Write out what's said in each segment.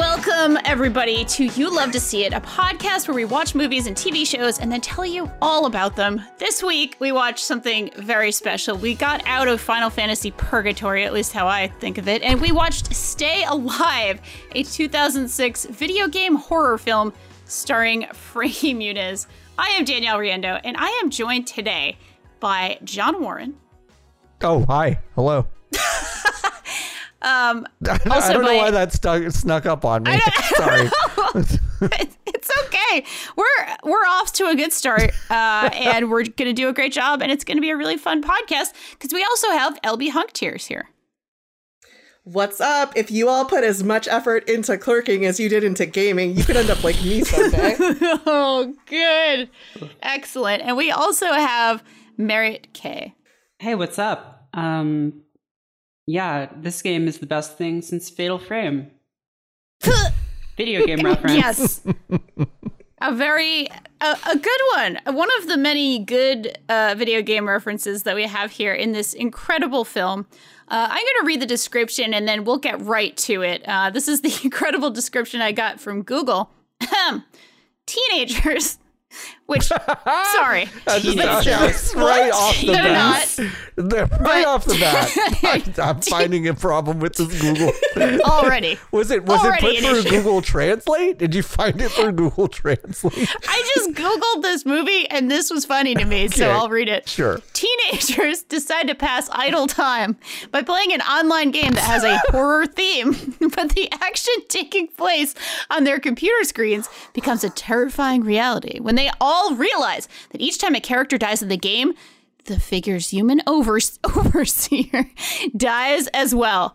Welcome, everybody, to You Love to See It, a podcast where we watch movies and TV shows and then tell you all about them. This week, we watched something very special. We got out of Final Fantasy Purgatory, at least how I think of it, and we watched Stay Alive, a 2006 video game horror film starring Frankie Muniz. I am Danielle Riendeau, and I am joined today by John Warren. Oh, hi. Hello. Um, I, Also I don't know by- why that stuck, snuck up on me. Sorry. It- it's okay. We're we're off to a good start, uh, and we're gonna do a great job, and it's gonna be a really fun podcast because we also have LB Hunktears here. What's up? If you all put as much effort into clerking as you did into gaming, you could end up like me someday. oh, good, excellent, and we also have Merritt K. Hey, what's up? Um, yeah, this game is the best thing since Fatal Frame. Video game reference. Yes. A very a, a good one. One of the many good uh, video game references that we have here in this incredible film. Uh, I'm going to read the description and then we'll get right to it. Uh, this is the incredible description I got from Google. Teenagers, which sorry, That's just right off the They're bat. They're right off the bat. I, I'm finding a problem with this Google. already. Was it was it Already put an through issue. Google Translate? Did you find it through Google Translate? I just Googled this movie and this was funny to me, so I'll read it. Sure. Teenagers decide to pass idle time by playing an online game that has a horror theme, but the action taking place on their computer screens becomes a terrifying reality when they all realize that each time a character dies in the game, the figure's human overs- overseer dies as well.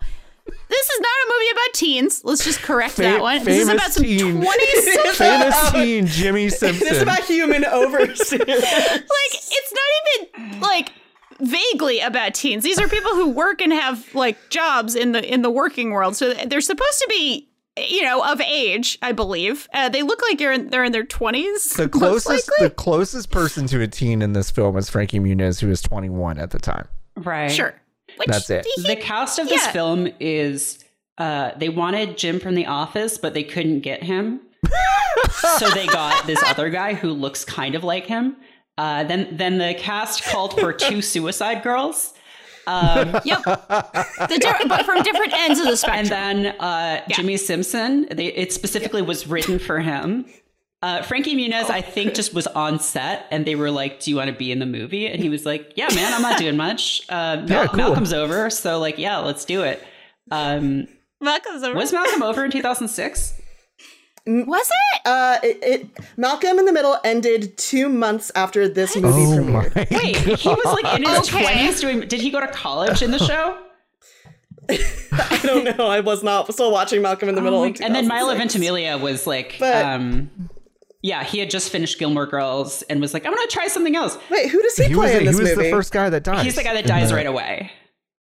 This is not a movie about teens. Let's just correct that one. This is about some teen. 20 Famous teen Jimmy Simpson. It's about human overseers. like it's not even like vaguely about teens these are people who work and have like jobs in the in the working world so they're supposed to be you know of age i believe uh, they look like they're in, they're in their 20s the closest the closest person to a teen in this film is Frankie Muniz, who was 21 at the time. Right. sure Which, That's it. he- The cast of this Yeah. film is uh, they wanted Jim from The Office, but they couldn't get him. so they got this other guy who looks kind of like him. Uh, then, then the cast called for two Suicide Girls. Um, yep the di- but from different ends of the spectrum. and then uh, Jimmy Simpson. They, it specifically was written for him. Uh, Frankie Muniz, I think, just was on set, and they were like, "Do you want to be in the movie?" And he was like, "Yeah, man, I'm not doing much. Uh, Mal- Yeah, cool. Malcolm's over, so like, yeah, let's do it." Um, Malcolm's over. was Malcolm over in 2006? Was it Uh, it, it Malcolm in the Middle ended two months after this movie Oh premiered. my Wait, he was like in his Okay. 20s doing. Did he go to college in the show? I don't know. I was not still watching Malcolm in the Middle. Oh my- in and then Milo 2006. Ventimiglia was like, But- um, yeah, he had just finished Gilmore Girls and was like, I'm gonna try something else. Wait, who does he, He was, play in he this was the first guy that died. He's the guy that dies right away.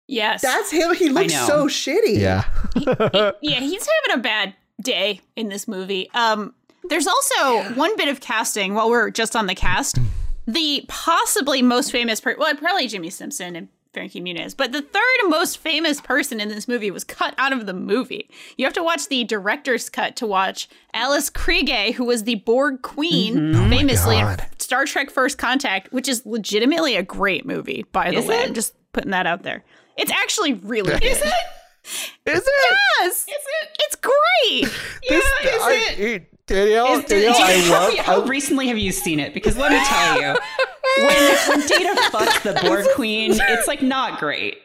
yes That's him. He looks so shitty. Yeah. yeah, he's having a bad day in this movie. Um, there's also one bit of casting while we're just on the cast. The possibly most famous person, well, probably Jimmy Simpson and Frankie Muniz, but the third most famous person in this movie was cut out of the movie. You have to watch the director's cut to watch Alice Krige, who was the Borg Queen, famously in Star Trek First Contact, which is legitimately a great movie, by the Is way. it? I'm just putting that out there. It's actually really good. Is it? Is it? Yes, is it? It's great. This, is I, it? Danielle, Is- Danielle, do you- I how, love. how I- recently have you seen it? Because let me tell you, when when Data fucks the Borg Queen, it's like not great.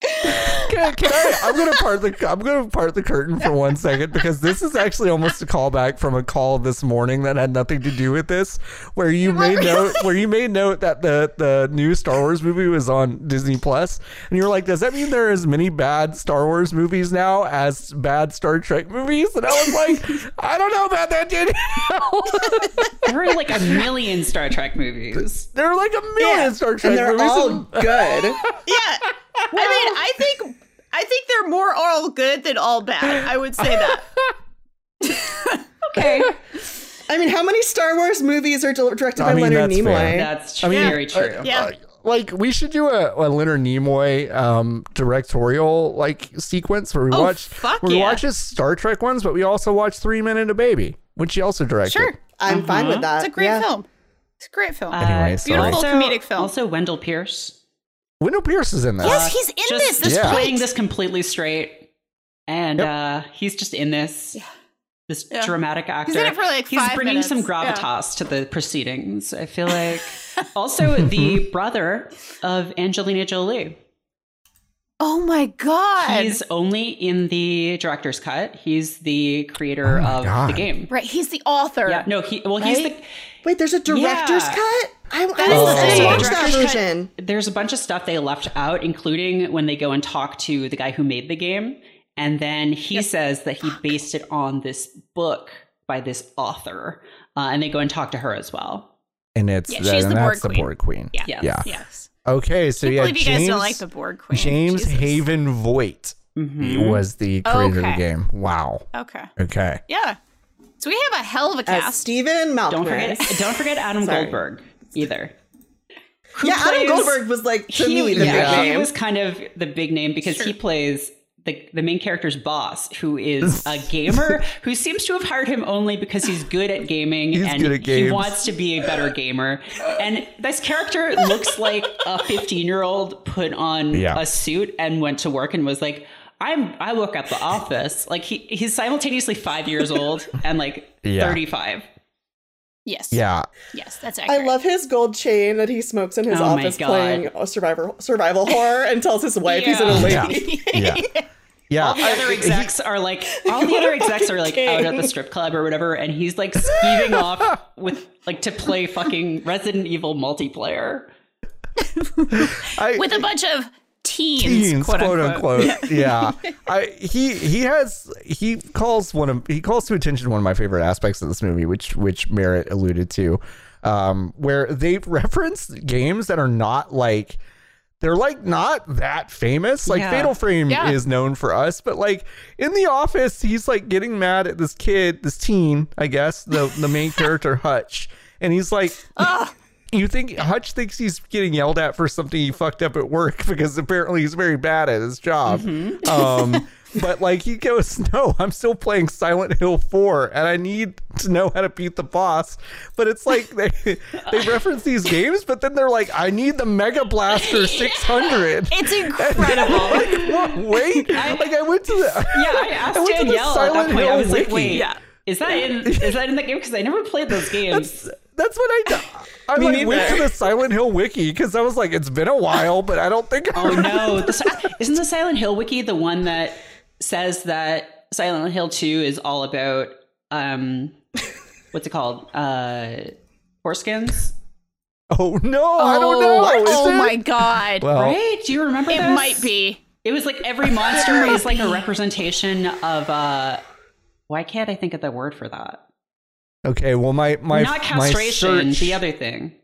Can, can I? I'm gonna part the. I'm gonna part the curtain for one second because this is actually almost a callback from a call this morning that had nothing to do with this, where you made note where you made note that the the new Star Wars movie was on Disney Plus, and you're like, does that mean there are as many bad Star Wars movies now as bad Star Trek movies? And I was like, I don't know about that, Danielle. There are like a million Star Trek movies. there are like a million Yeah, Star Trek and they're movies. all and- good. Yeah. I mean, I think I think they're more all good than all bad. I would say that. Okay, I mean, how many Star Wars movies are directed I by mean, Leonard that's Nimoy? fair. that's I mean, very uh, true. Uh, yeah. like we should do a, a Leonard Nimoy um directorial like sequence where we Oh, watch fuck where we watch his Star Trek ones, but we also watch Three Men and a Baby, which he also directed. Sure. I'm fine with mm-hmm. that. It's a great yeah. film. It's a great film. Anyway. Beautiful also, comedic film. Also, Wendell Pierce. Wendell Pierce is in this. yes, he's in just this. This Yeah. playing this completely straight, and Yep. uh, he's just in this. This Yeah. dramatic actor. in it for, like, He's five bringing some minutes. Yeah. gravitas to the proceedings. I feel like. also, the brother of Angelina Jolie. Oh my god. He's only in the director's cut. He's the creator Oh of God. the game. right. He's the author. Yeah, no, he well, he's the Wait, there's a director's Yeah. cut? I, I is didn't the I didn't thing. watch cut- version. There's a bunch of stuff they left out, including when they go and talk to the guy who made the game. And then he says that he based it on this book by this author. Uh, and they go and talk to her as well. and it's Yeah, the, she's and the that's Borg the queen. Queen. Yeah. Yes. Yeah. Yes. Okay, so I yeah, believe you James guys don't like the Borg Queen. James Jesus. Haven Voight Mhm. was the creator of the game. Wow. Okay. Okay. Yeah. So we have a hell of a As cast. Stephen Malcolm. Don't forget, don't forget Adam Goldberg either. Who Yeah, Adam Goldberg was like to he, me the yeah, big he name. was kind of the big name because he plays the, the main character's boss, who is a gamer who seems to have hired him only because he's good at gaming He's and good at he wants to be a better gamer. And this character looks like a 15 year old put on Yeah. a suit and went to work and was like, I'm I work at the office. Like he he's simultaneously five years old and like Yeah. 35. Yes. Yeah. Yes, that's I love his gold chain that he smokes in his Oh office playing a survivor survival horror and tells his wife he's in a Yeah. lady. Yeah. Yeah. all the other execs are like all the other execs are like out at the strip club or whatever and he's like skeeving off with like to play fucking resident evil multiplayer I- With a bunch of teens, teens, quote, quote, unquote. unquote. Yeah. I he he has he calls one of he calls to attention one of my favorite aspects of this movie, which which Merritt alluded to, um, where they reference games that are not like they're like not that famous. Like Yeah. Fatal Frame Yeah. is known for us, but like in the office, he's like getting mad at this kid, this teen, I guess, the the main character Hutch. And he's like you think Hutch thinks he's getting yelled at for something he fucked up at work because apparently he's very bad at his job. Mm-hmm. Um, but like he goes, no, I'm still playing Silent Hill 4 and I need to know how to beat the boss. But it's like they they reference these games, but then they're like, I need the Mega Blaster 600. It's incredible. like, what? Wait, like I went to the yeah i asked I went to the danielle at Silent that point i Hill was like wiki. wait Yeah. is that in is that in the game because i never played those games That's what I. do- I like went to the Silent Hill wiki because I was like, it's been a while, but I don't think. oh no the, isn't the silent hill wiki the one that says that silent hill 2 is all about um what's it called uh foreskins Oh no, I don't know. Oh, Is oh it? my god. Well, right do you remember it this? might be. It was like every monster is like a representation of uh why can't I think of the word for that? okay. Well, my my Not my castration, search- the other thing.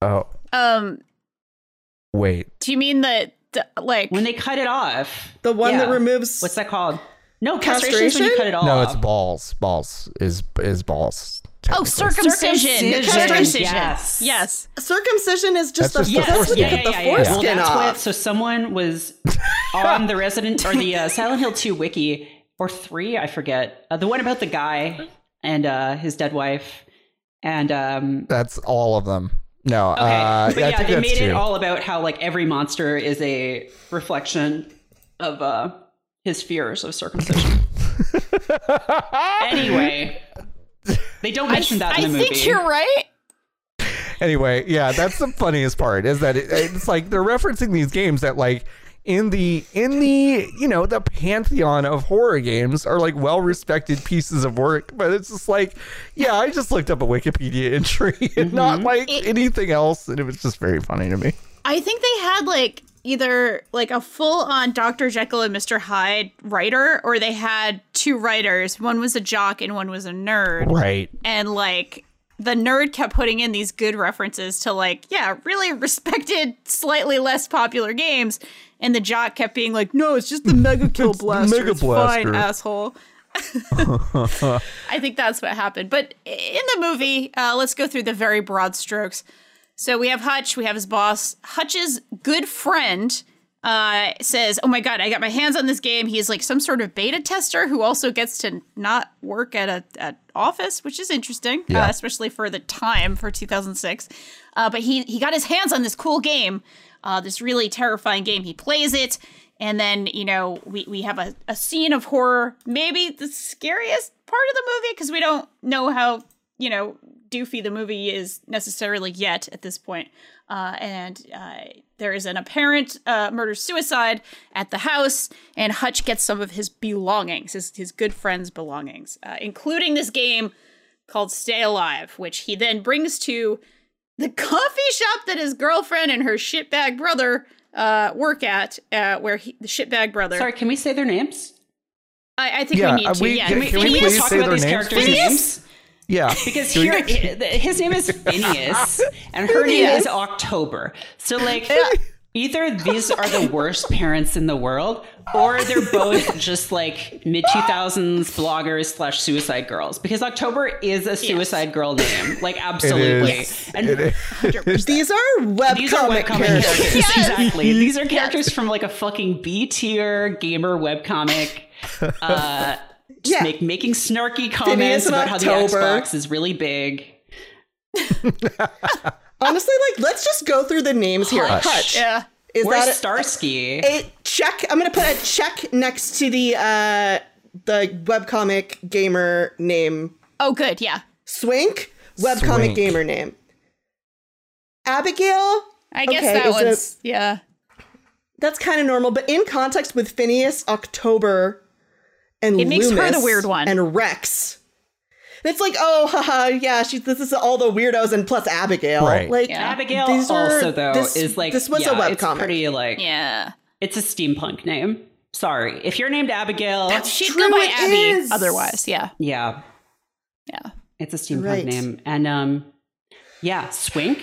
Oh Um, wait, do you mean the, the like When they cut it off. The one that removes What's that called? No, castration, is when you cut it off. no, it's balls. Balls is is balls. Oh, circumcision. Circumcision. Circumcision. Yes. Yes. circumcision is just That's the, just the that's foreskin. get the yeah, yeah. Well, foreskin that's off. what. So someone was on the Resident or the uh, Silent Hill Two wiki or three, I forget. Uh, the one about the guy and uh, his dead wife, and um, That's all of them. No, Okay, uh, but I yeah, think they that's made two. it all about how like every monster is a reflection of uh his fears of circumcision. anyway, they don't mention that I in the movie. think you're right. anyway, yeah, that's the funniest part is that it, it's like they're referencing these games that like in the in the you know the pantheon of horror games are like well respected pieces of work, but it's just like yeah, I just looked up a Wikipedia entry and not mm-hmm. like It- anything else, and it was just very funny to me. I think they had like either like a full on Dr. Jekyll and Mr. Hyde writer, or they had two writers. One was a jock and one was a nerd. Right. And like the nerd kept putting in these good references to like, yeah, really respected, slightly less popular games. And the jock kept being like, no, it's just the Mega Kill Blaster. Mega it's fine, asshole. I think that's what happened. But in the movie, uh, let's go through the very broad strokes. So we have Hutch, we have his boss. Hutch's good friend uh, says, "Oh my god, I got my hands on this game." He's like some sort of beta tester who also gets to not work at a at office, which is interesting, Yeah. uh, especially for the time for 2006. Uh, but he he got his hands on this cool game, uh, this really terrifying game. He plays it, and then you know we we have a, a scene of horror, maybe the scariest part of the movie because we don't know how you know doofy the movie is necessarily yet at this point. Uh, and uh, there is an apparent uh, murder suicide at the house, and Hutch gets some of his belongings, his, his good friend's belongings, uh, including this game called Stay Alive, which he then brings to the coffee shop that his girlfriend and her shitbag brother uh, work at, uh, where he, the shitbag brother. Sorry, can we say their names? I, I think Yeah, we need to. we- yeah, can- We- can we please talk say about their these names, characters' please? names? Yeah. Because here, his name is Phineas, and her name is October. So, like, either these are the worst parents in the world, or they're both just like mid 2000s bloggers slash suicide girls. Because October is a suicide girl name. Like, absolutely. is. And It is. 100%. These are webcomic these are webcomic characters. characters. Yes. Exactly. These are characters from like a fucking B tier gamer webcomic. Uh, just Yeah. make, making snarky comments and about how the October. Xbox is really big. Honestly, like let's just go through the names here. Hutch. Hutch. yeah. Is Where's that Starsky? a, a check? I'm gonna put a check next to the uh the webcomic gamer name. Oh, good. Yeah. Swink, webcomic Swink. gamer name. Abigail, I guess Okay, that is it- one's yeah. that's kind of normal, but in context with Phineas, October, and It makes her the weird one. and Rex. It's like, oh, haha, yeah, she, this is all the weirdos, and plus Abigail. Right. Like, Yeah. Abigail these are- also though this- is like this was a yeah, It's webcomic. pretty like Yeah. it's a steampunk name. Sorry, if you're named Abigail, She'd true, go by Abby is. otherwise. Yeah. yeah, Yeah. it's a steampunk Right. name. And um, yeah, Swink,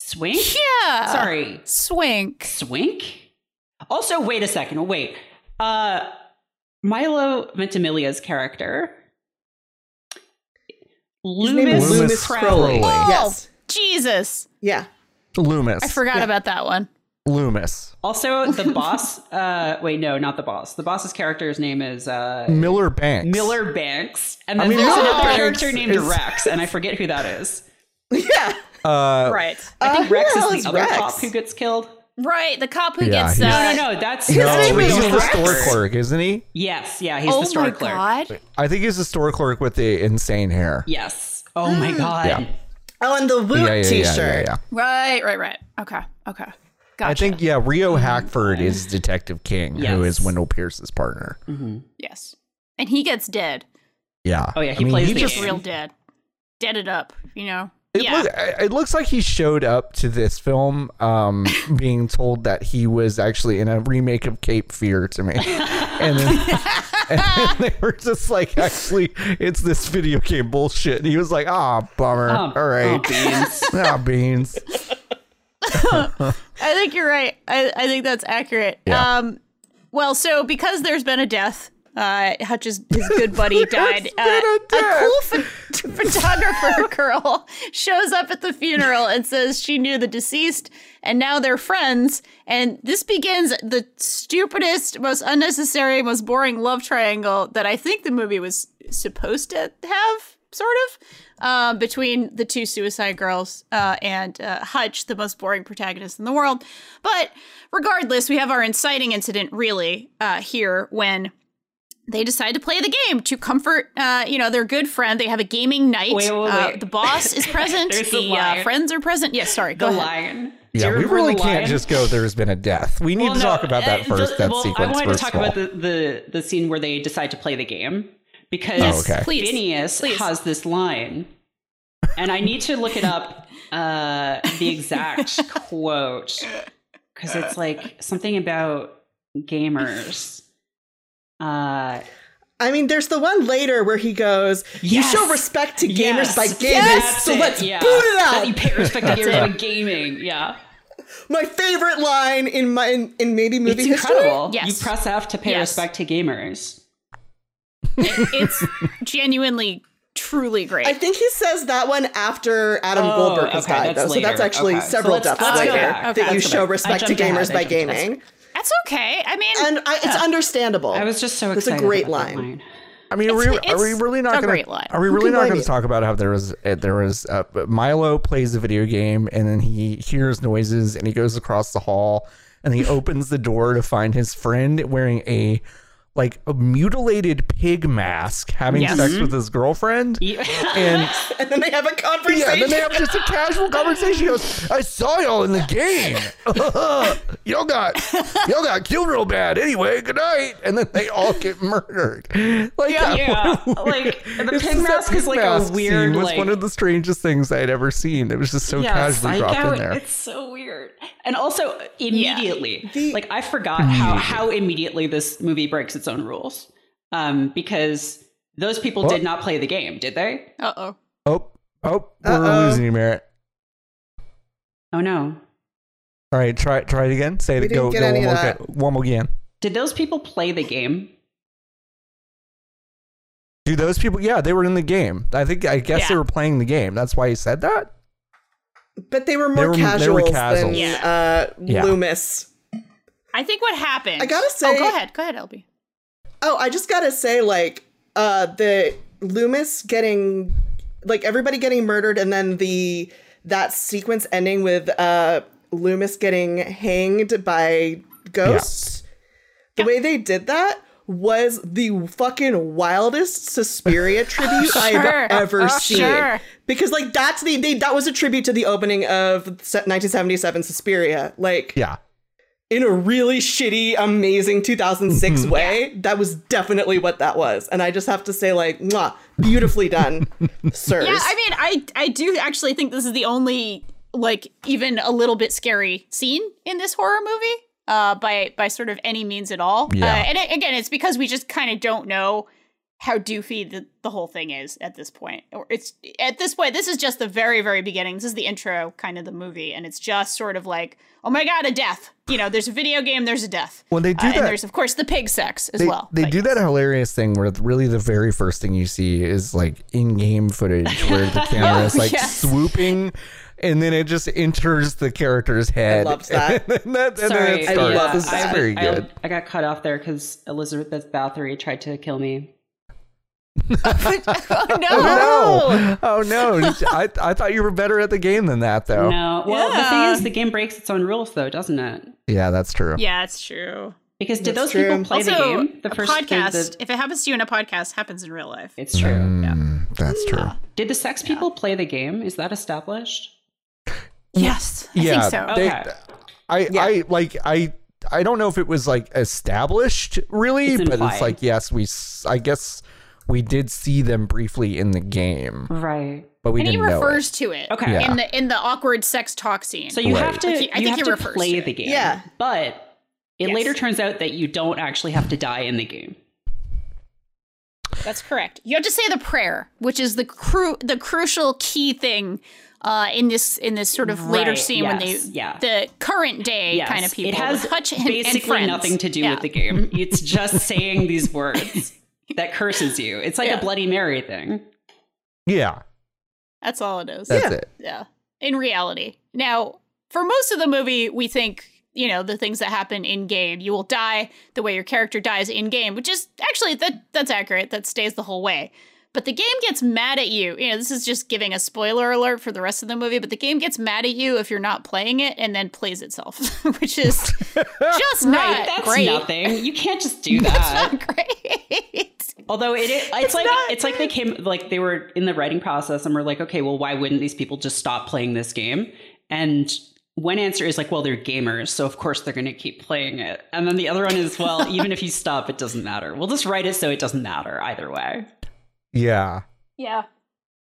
Swink. Yeah. Sorry, Swink. Swink. Also, wait a second. Wait, uh, Milo Ventimiglia's character. His name Loomis, is Loomis Loomis Crowley. Crowley. Oh, Yes. Jesus. Yeah. Loomis. I forgot Yeah. about that one. Loomis. Also, the boss. Uh, wait, no, not the boss. The boss's character's name is uh, Miller Banks. Miller Banks, and I then mean, there's Miller another Banks character named is- Rex, and I forget who that is. Yeah. Uh, Right. I think Uh, who Rex the is is the other Rex? cop who gets killed. Right. The cop who Yeah, gets he's- uh, No, no, no, that's His No, name he's is the store clerk, isn't he? yes, yeah, he's Oh the store my clerk. god. I think he's the store clerk with the insane hair. Yes. Oh my god. Yeah. Oh, and the Woot Yeah, yeah, yeah, t-shirt. yeah, yeah. Right, right, right. Okay. Okay. Gotcha. I think yeah, Rio Hackford is Detective King, who Yes. is Wendell Pierce's partner. yes. And he gets dead. Yeah. Oh, yeah, he I mean, plays he the just Just real dead. Dead it up, you know? It, yeah. look, it looks like he showed up to this film um, being told that he was actually in a remake of Cape Fear to me. And then, and they were just like, actually, it's this video game bullshit. And he was like, ah, bummer. Oh, All right. oh, beans. Ah, beans. I think you're right. I, I think that's accurate. Yeah. Um, well, so because there's been a death, uh, Hutch's his good buddy died. Uh, a cool ph- photographer girl shows up at the funeral and says she knew the deceased, and now they're friends. And this begins the stupidest, most unnecessary, most boring love triangle that I think the movie was supposed to have, sort of. Uh, between the two suicide girls uh, and uh, Hutch, the most boring protagonist in the world. But regardless, we have our inciting incident really uh, here when they decide to play the game to comfort, uh, you know, their good friend. They have a gaming night. Wait, wait, Uh, the boss is present. The the uh, friends are present. Yes, sorry. The Go ahead. lion. Yeah, we really can't lion? just go, there's been a death. We need Well, to no, talk about that uh, first, the- that well, sequence I wanted first to talk about the, the the scene where they decide to play the game because Yes, Oh, okay. please. Phineas Please. has this line, and I need to look it up uh, the exact quote because it's like something about gamers. Uh, I mean, there's the one later where he goes, "You Yes. show respect to gamers yes, by gaming, that's so let's yeah. boot it That you pay respect to gamers by gaming. Yeah, My favorite line in my in, in maybe movie it's history. incredible. Yes. You press F to pay Yes. respect to gamers. it's genuinely truly great. I think he says that one after Adam Oh, Goldberg has okay, died, that's though. So that's actually Okay. Several let's- deaths later back. that you show respect to jumped ahead. gamers by jumped ahead. gaming. That's okay. I mean, And I, it's understandable. I was just so That's a great about that line. I mean, are we, It's- are we really not going to? Are we really not going to talk about how there was uh, there was uh, Milo plays a video game and then he hears noises and he goes across the hall and he opens the door to find his friend wearing a like a mutilated pig mask having Yes. sex mm-hmm. with his girlfriend You- and and then they have a conversation. yeah, and then they have just a casual conversation. He goes, "I saw y'all in the game. y'all got y'all got killed real bad. Anyway, good night." And then they all get murdered. Like Yeah, yeah, like the pig just that mask is like mask a weird. scene was like, one of the strangest things I had ever seen. It was just so Yes, casually I dropped know, in there. It's so weird. And also immediately, The- like I forgot how how immediately this movie breaks its own rules. Um, because those people What? did not play the game, did they? uh oh. Oh, oh, we're Uh-oh. losing you, Merritt. Oh no. All right, try try it again. Say We it. Go, go one more, that. one more again. Did those people play the game? Do those people? Yeah, they were in the game. I think. I guess they were playing the game. That's why he said that. but they were more were- they were casuals casuals. than Yeah. uh, Yeah. Loomis. I think what happened. I gotta Oh, say- go ahead. Go ahead, LB. Oh, I just gotta say, like, uh, the Loomis getting, like, everybody getting murdered, and then the that sequence ending with uh Loomis getting hanged by ghosts. The way they did that was the fucking wildest Suspiria tribute Sure. I've ever Oh, seen. sure. Because like that's the they, that was a tribute to the opening of 1977 Suspiria. Like Yeah. In a really shitty, amazing 2006 Mm-hmm. way. That was definitely what that was. And I just have to say, like, mwah, beautifully done, sir. Yeah, I mean, I I do actually think this is the only like even a little bit scary scene in this horror movie. Uh, by by sort of any means at all. Yeah. Uh, and it, again, it's because we just kind of don't know how doofy the, the whole thing is at this point. Or it's at this point, this is just the very, very beginning. This is the intro kind of the movie, and it's just sort of like, oh my god, a death. You know, there's a video game, there's a death. When they do Uh, that- And there's of course the pig sex as They, well. they do yes. that hilarious thing where really the very first thing you see is like in-game footage where the camera is like Yes. swooping and then it just enters the character's head. loved that. and then, and then Sorry, it starts. love this that. very I, good. I got cut off there because Elizabeth Bathory tried to kill me. Oh no. Oh no! Oh no! I, I thought you were better at the game than that, though. No, well, the thing is, the game breaks its own rules, though, doesn't it? Yeah, that's true. Yeah, it's true. Because did That's those people play also, the game? The a first podcast. the- if it happens to you in a podcast, happens in real life. it's true. Mm, That's true. Did the sex people play the game? Is that established? Yes, I yeah, think so. they- Okay. I, Yeah. I like I I don't know if it was like established really, It's but it's like yes, we I guess we did see them briefly in the game, Right. but we and he didn't know. It. refers to it. Okay. Yeah. In the in the awkward sex talk scene. So you Right. have to, Like, he- I you think have he to refers play to it. the game. Yeah. But it Yes. later turns out that you don't actually have to die in the game. That's correct. You have to say the prayer, which is the cru- the crucial key thing uh, in this in this sort of later Right, scene when they yeah. the current day Yes. kind of people It has with Hutch and, and basically nothing to do Yeah. with the game. It's just saying these words that curses you. It's like Yeah. a Bloody Mary thing. Yeah, That's all it is. that's Yeah. it. Yeah. In reality. Now, for most of the movie, we think, you know, the things that happen in game. You will die the way your character dies in game, which is actually that that's accurate. That stays the whole way. But the game gets mad at you. You know, this is just giving a spoiler alert for the rest of the movie, but the game gets mad at you if you're not playing it and then plays itself, which is just not That's great. nothing. You can't just do that. That's that. not great. Although it, it it's, like not it's like they came like they were in the writing process and were like, okay, well, why wouldn't these people just stop playing this game? And one answer is like, well, they're gamers, so of course they're going to keep playing it. And then the other one is, well, even if you stop, it doesn't matter. We'll just write it so it doesn't matter either way. Yeah, Yeah.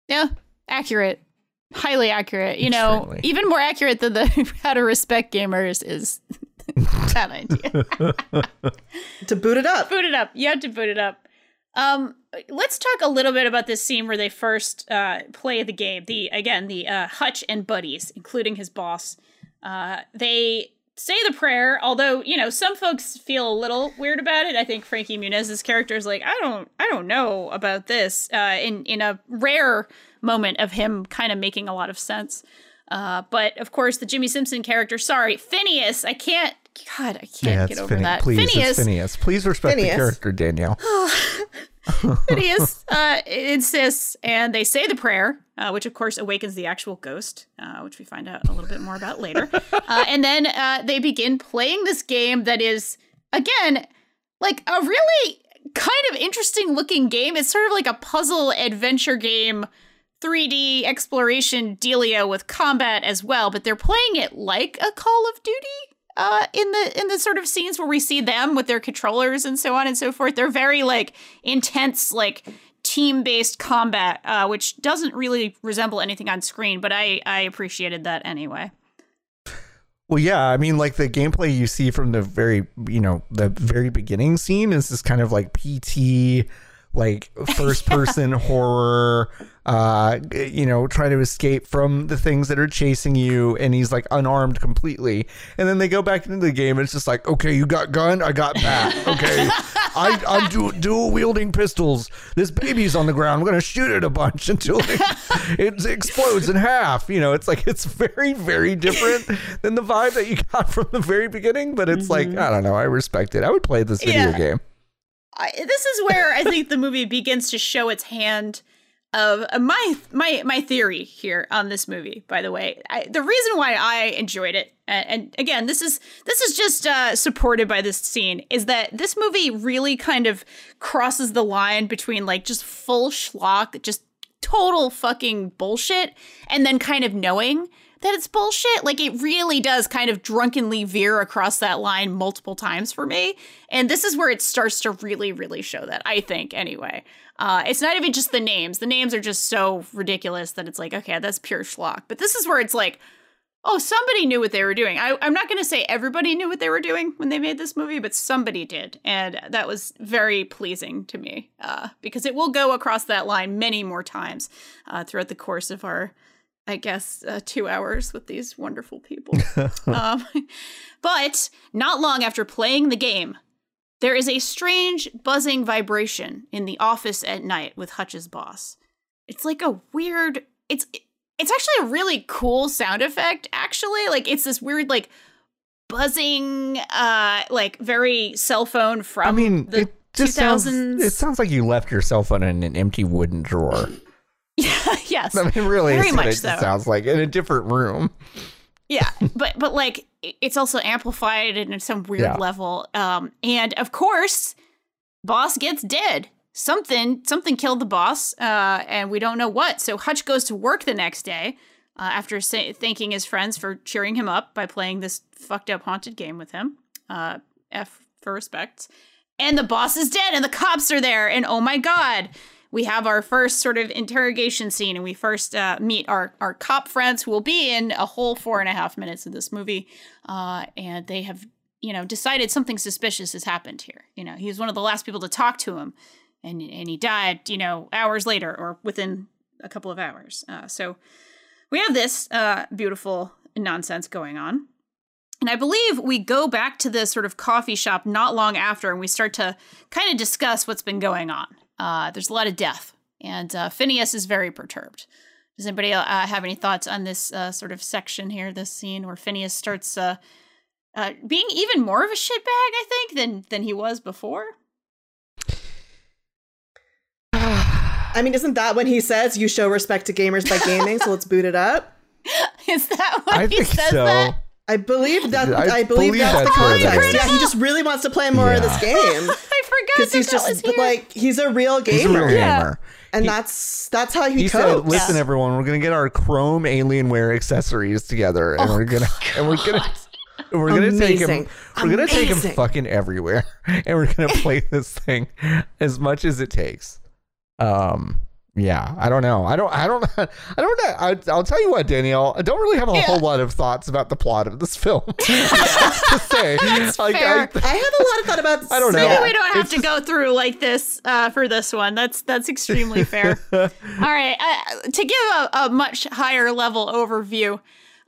Yeah. Accurate. Highly accurate. You know, even more accurate than the how to respect gamers is that idea. to boot it up. boot it up. You have to boot it up. Um, let's talk a little bit about this scene where they first uh, play the game. The again, the uh, Hutch and buddies, including his boss. Uh, they say the prayer. Although you know some folks feel a little weird about it. I think Frankie Muniz's character is like, I don't, I don't know about this. Uh, in in a rare moment of him kind of making a lot of sense. Uh, but of course, the Jimmy Simpson character. Sorry, Phineas. I can't. God, I can't Yeah, get it's over Phineas. that. Please, Phineas. it's Phineas. Please respect Phineas. the character, Danielle. Phineas uh, insists, and they say the prayer, uh, which of course awakens the actual ghost, uh, which we find out a little bit more about later. Uh, and then uh, they begin playing this game that is, again, like a really kind of interesting looking game. It's sort of like a puzzle adventure game. 3D exploration dealio with combat as well, but they're playing it like a Call of Duty uh, in the in the sort of scenes where we see them with their controllers and so on and so forth. They're very like intense, like team based combat, uh, which doesn't really resemble anything on screen, but I I appreciated that anyway. Well, yeah, I mean, like the gameplay you see from the very, you know, the very beginning scene is this kind of like PT, like first person horror, uh, you know, trying to escape from the things that are chasing you, and he's like unarmed completely. And then they go back into the game, and it's just like, okay, you got gun, I got bat. Okay, I, I'm du- dual wielding pistols. This baby's on the ground. I'm gonna shoot it a bunch until it, it explodes in half. You know, it's like it's very, very different than the vibe that you got from the very beginning. But it's like I don't know. I respect it. I would play this video Yeah. game. I, this is where I think the movie begins to show its hand of uh, my my my theory here on this movie. By the way, I, the reason why I enjoyed it, and, and again, this is this is just uh, supported by this scene, is that this movie really kind of crosses the line between like just full schlock, just total fucking bullshit, and then kind of knowing that it's bullshit. Like it really does kind of drunkenly veer across that line multiple times for me. And this is where it starts to really, really show that, I think, anyway. Uh, it's not even just the names. The names are just so ridiculous that it's like, okay, that's pure schlock. But this is where it's like, oh, somebody knew what they were doing. I, I'm not going to say everybody knew what they were doing when they made this movie, but somebody did. And that was very pleasing to me uh, because it will go across that line many more times uh, throughout the course of our, I guess, uh, two hours with these wonderful people. um, but not long after playing the game, there is a strange buzzing vibration in the office at night with Hutch's boss. It's like a weird. It's it's actually a really cool sound effect. Actually, like it's this weird like buzzing, uh, like very cell phone from. I mean, the it just sounds. It sounds like you left your cell phone in an empty wooden drawer. yes, I mean, really, Very much it so. sounds like in a different room. yeah but but like it's also amplified in some weird Yeah. level um and of course boss gets dead something something killed the boss uh and we don't know what so hutch goes to work the next day uh, after say, thanking his friends for cheering him up by playing this fucked up haunted game with him uh f for respect and the boss is dead and the cops are there and oh my god we have our first sort of interrogation scene and we first uh, meet our, our cop friends who will be in a whole four and a half minutes of this movie uh, and they have you know decided something suspicious has happened here. You know he was one of the last people to talk to him and, and he died you know hours later or within a couple of hours. Uh, so we have this uh, beautiful nonsense going on. And I believe we go back to the sort of coffee shop not long after and we start to kind of discuss what's been going on. Uh, there's a lot of death, and uh, Phineas is very perturbed. Does anybody uh, have any thoughts on this uh, sort of section here, this scene where Phineas starts uh, uh, being even more of a shitbag, I think, than than he was before? I mean, isn't that when he says you show respect to gamers by gaming? so let's boot it up. Is that what I he think says so. that? I believe that. I I, believe, believe that's, that's the context. Yeah, he just really wants to play more of this game I forgot because he's just was here. like he's a real gamer, He's a real Yeah. gamer. and He- that's that's how he, He copes. said, "Listen, everyone, we're gonna get our Chrome Alienware accessories together, and we're gonna and we're gonna we're gonna take him. We're gonna take him fucking everywhere, and we're gonna play this thing as much as it takes." Um. Yeah, I don't know. I don't. I don't. I don't know. I, I'll tell you what, Danielle. I don't really have a Yeah. whole lot of thoughts about the plot of this film. to say, like, fair. I, I have a lot of thought about. I don't know. Maybe we don't have It's to go through like this uh, for this one. That's that's extremely fair. All right, uh, to give a, a much higher level overview,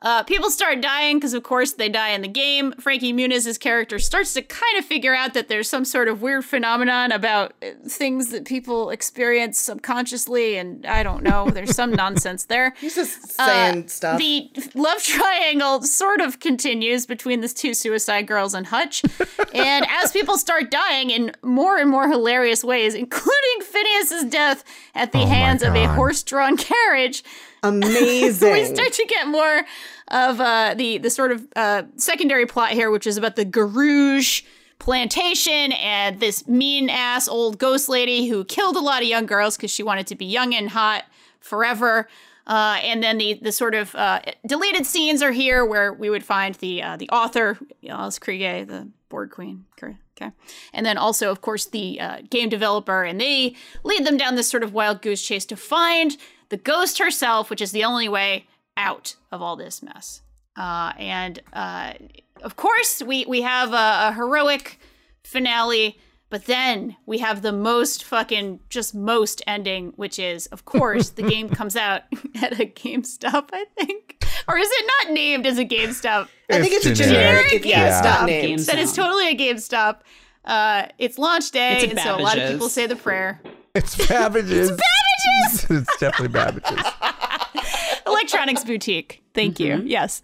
Uh, people start dying because, of course, they die in the game. Frankie Muniz's character starts to kind of figure out that there's some sort of weird phenomenon about uh, things that people experience subconsciously, and I don't know. There's some nonsense there. He's just Uh, saying stuff. The love triangle sort of continues between the two suicide girls and Hutch. and as people start dying in more and more hilarious ways, including Phineas's death at the Oh hands of a horse drawn carriage, Amazing. we start to get more of uh, the the sort of uh, secondary plot here, which is about the Garouge plantation and this mean ass old ghost lady who killed a lot of young girls because she wanted to be young and hot forever. Uh, and then the the sort of uh, deleted scenes are here where we would find the uh, the author Alice Krige, the Borg queen. Okay, and then also of course the uh, game developer, and they lead them down this sort of wild goose chase to find the ghost herself, which is the only way out of all this mess. Uh, and uh, of course, we we have a, a heroic finale, but then we have the most fucking just most ending, which is of course the game comes out at a GameStop, I think, or is it not named as a GameStop? I think it's a generic. generic. Generic yeah, it's not GameStop named. games. That is totally a GameStop. Uh, it's launch day, It's and so a lot of people say the prayer. It's Babbage's. Babbage's! it's definitely Babbage's. electronics boutique. Thank you. Yes.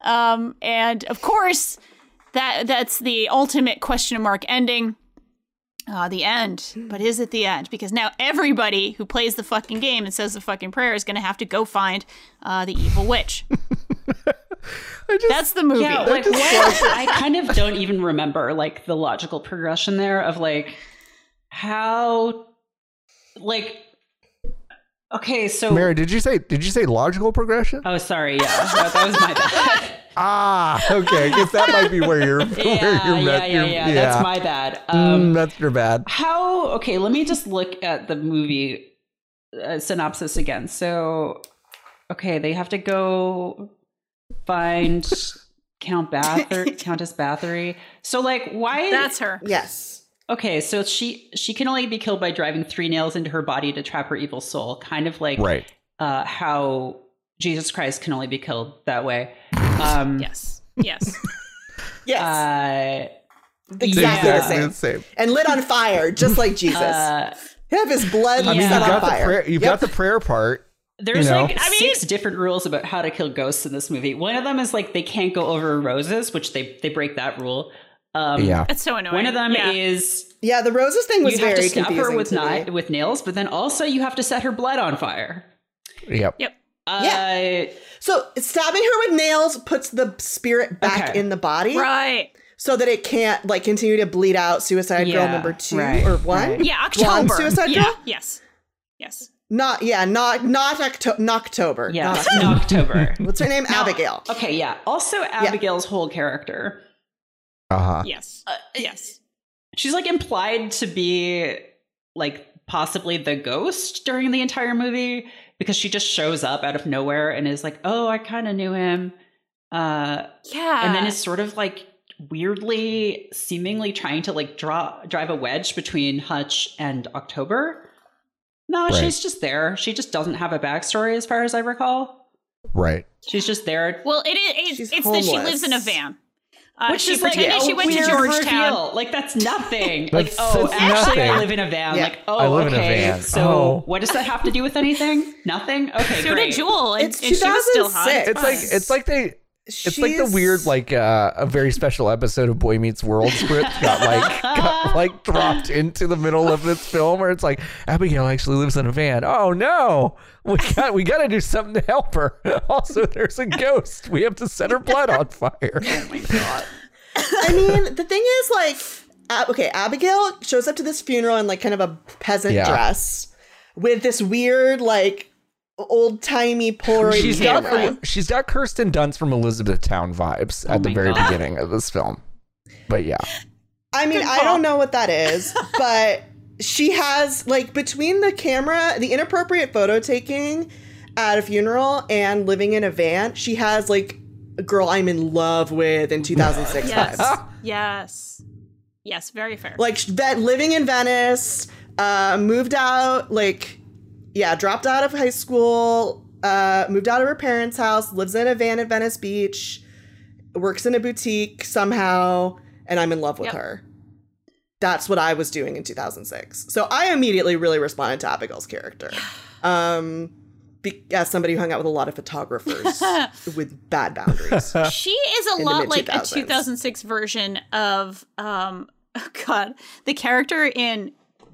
Um, and of course, that that's the ultimate question mark ending. Uh, the end. But is it the end? Because now everybody who plays the fucking game and says the fucking prayer is going to have to go find uh, the evil witch. I just, That's the movie. Yeah, like what? I kind of don't even remember like the logical progression there of like how like okay, so Mary, did you say did you say logical progression? oh sorry, yeah, that, that was my bad. Ah, okay. I guess that might be where you're where yeah, you're yeah, met- yeah, you're- yeah, That's my bad. Um, Mm, that's your bad. how okay let me just look at the movie uh, synopsis again so okay they have to go find count Bathory, countess bathory so like why That's her. Yes. Okay so she she can only be killed by driving three nails into her body to trap her evil soul kind of like Right. uh how jesus christ can only be killed that way um Yes. Yes. Yes. uh exactly the same. the same. And lit on fire, just like Jesus. uh Have his blood I I mean, Yeah. set on got the fire. prayer. You've Yep. got the prayer part. There's You know? like I mean- six different rules about how to kill ghosts in this movie. One of them is like they can't go over roses, which they they break that rule. Um, yeah. That's so annoying. One of them Yeah. is Yeah, the roses thing was you have very to stab her with to knife with nails, but then also you have to set her blood on fire. Yep. Yep. Uh, So stabbing her with nails puts the spirit back Okay. in the body, Right. so that it can't like continue to bleed out. Suicide Girl number two right, or one. right. Yeah. Blonde October. Suicide yeah. Girl? Yes. Yes. Not yeah, not not Octo- October. yeah, Not October. What's her name? Now- Abigail. Okay, yeah. Also, Abigail's whole character. Uh huh. Yes. Uh, Yes. She's like implied to be like possibly the ghost during the entire movie because she just shows up out of nowhere and is like, "Oh, I kind of knew him," uh, Yeah. and then is sort of like weirdly, seemingly trying to like draw drive a wedge between Hutch and October. No, Right. she's just there. She just doesn't have a backstory, as far as I recall. Right. She's just there. Well, it is. She's It's that she lives in a van. Uh, Which she is like pretended a she went to Georgetown. reveal. Like that's nothing. like That's- oh, that's actually, I live in a van. Yeah. Like oh, I live in a okay. van. So Oh. what does that have to do with anything? Nothing. Okay, So great. did Jewel, and, It's and she was still hot. 2006. It's like it's like they it's like the weird like uh, a very special episode of Boy Meets World script got like got like dropped into the middle of this film where it's like Abigail actually lives in a van. Oh no. We got we got to do something to help her. Also there's a ghost. We have to set her blood on fire. oh my god. I mean, the thing is, like, Ab- okay, Abigail shows up to this funeral in like kind of a peasant Yeah. dress with this weird, like, old timey Polaroid She's got she's got Kirsten Dunst from Elizabethtown vibes at the very God. beginning of this film. But yeah. I mean, I don't know what that is, but she has like between the camera, the inappropriate photo taking at a funeral and living in a van, she has like a girl I'm in love with in 2006 Yes. vibes. yes. Yes. Very fair. Like that living in Venice, uh, moved out, like yeah, dropped out of high school, uh, moved out of her parents' house, lives in a van at Venice Beach, works in a boutique somehow, and I'm in love with Yep. her. That's what I was doing in 2006. So I immediately really responded to Abigail's character. Um, be- as somebody who hung out with a lot of photographers with bad boundaries. She is a lot like a 2006 version of um oh god, the character in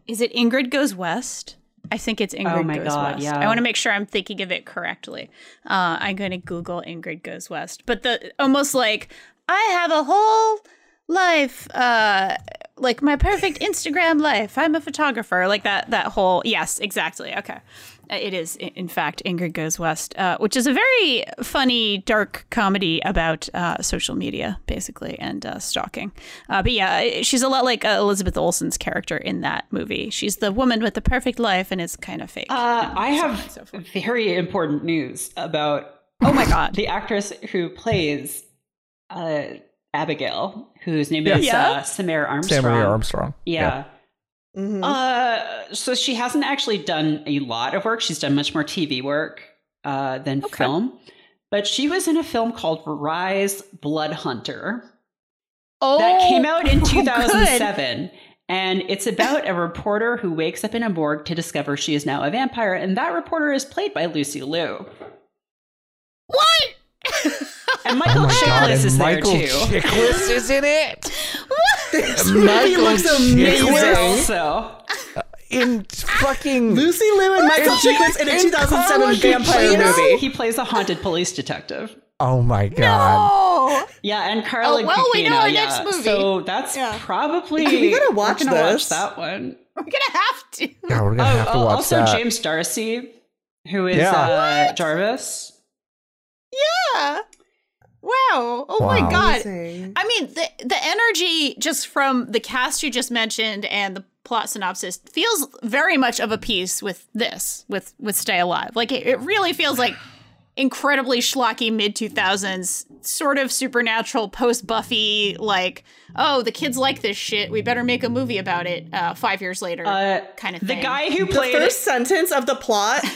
is it Ingrid Goes West? I think it's Ingrid Oh my Goes God, West. yeah. I want to make sure I'm thinking of it correctly. Uh, I'm going to Google Ingrid Goes West, but the almost like I have a whole life, uh, like my perfect Instagram life. I'm a photographer, like that. That whole yes, exactly. Okay, it is in fact Ingrid Goes West, uh, which is a very funny, dark comedy about uh, social media, basically, and uh, stalking. Uh, but yeah, she's a lot like uh, Elizabeth Olsen's character in that movie. She's the woman with the perfect life, and it's kind of fake. Uh, I have so very important news about oh my god! the actress who plays uh, Abigail, whose name is Yeah. uh, Samaire Armstrong. Sam Marie Armstrong. Yeah. Mhm. Uh, so she hasn't actually done a lot of work. She's done much more TV work uh, than Okay. film. But she was in a film called Rise Blood Hunter Oh, that came out in oh, good. 2007. And it's about a reporter who wakes up in a morgue to discover she is now a vampire. And that reporter is played by Lucy Liu. What? And Oh Michael my god, Chiklis and is Michael there too. Chiklis is in it. this movie looks amazing. So In fucking Lucy Liu and Michael And- Chiklis in a 2007 vampire movie. he plays a haunted police detective. Oh my god. Oh, Yeah, and Carla Oh, well, we know our yeah. next movie. So that's Yeah. probably We gotta watch we're gonna this. watch that one. we're gonna have to. Yeah, we're gonna Oh, have to oh, watch also that. Also, James D'Arcy, who is Yeah. uh, Jarvis. Yeah. Wow. Oh my god. Amazing. I mean, the the energy just from the cast you just mentioned and the plot synopsis feels very much of a piece with this, with with Stay Alive. Like it, it really feels like incredibly schlocky mid two thousands, sort of supernatural post Buffy. Like, oh, the kids like this shit. We better make a movie about it. Uh, five years later, Uh, kind of the thing. guy who played. The first sentence of the plot.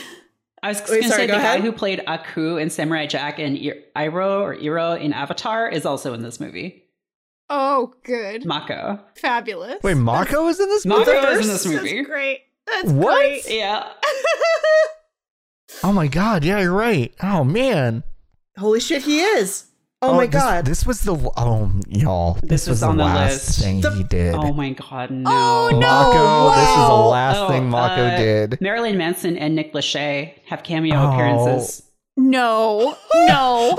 I was going to say go the guy ahead. who played Aku in Samurai Jack and Ir- Iroh or Iro in Avatar is also in this movie. oh, good, Mako. fabulous. Wait, Mako is in this Mako movie? is in this That's movie. great. That's What? great. Yeah. Oh my god, yeah, you're right. Oh man. Holy shit, he is. Oh, my this- god. This, was the oh y'all. This, This was was, on the the last list. thing The- he did. Oh my god, no. Oh, no. Mako, this is the wow. last Oh, thing Mako uh, did. Marilyn Manson and Nick Lachey have cameo Oh. appearances. No, no.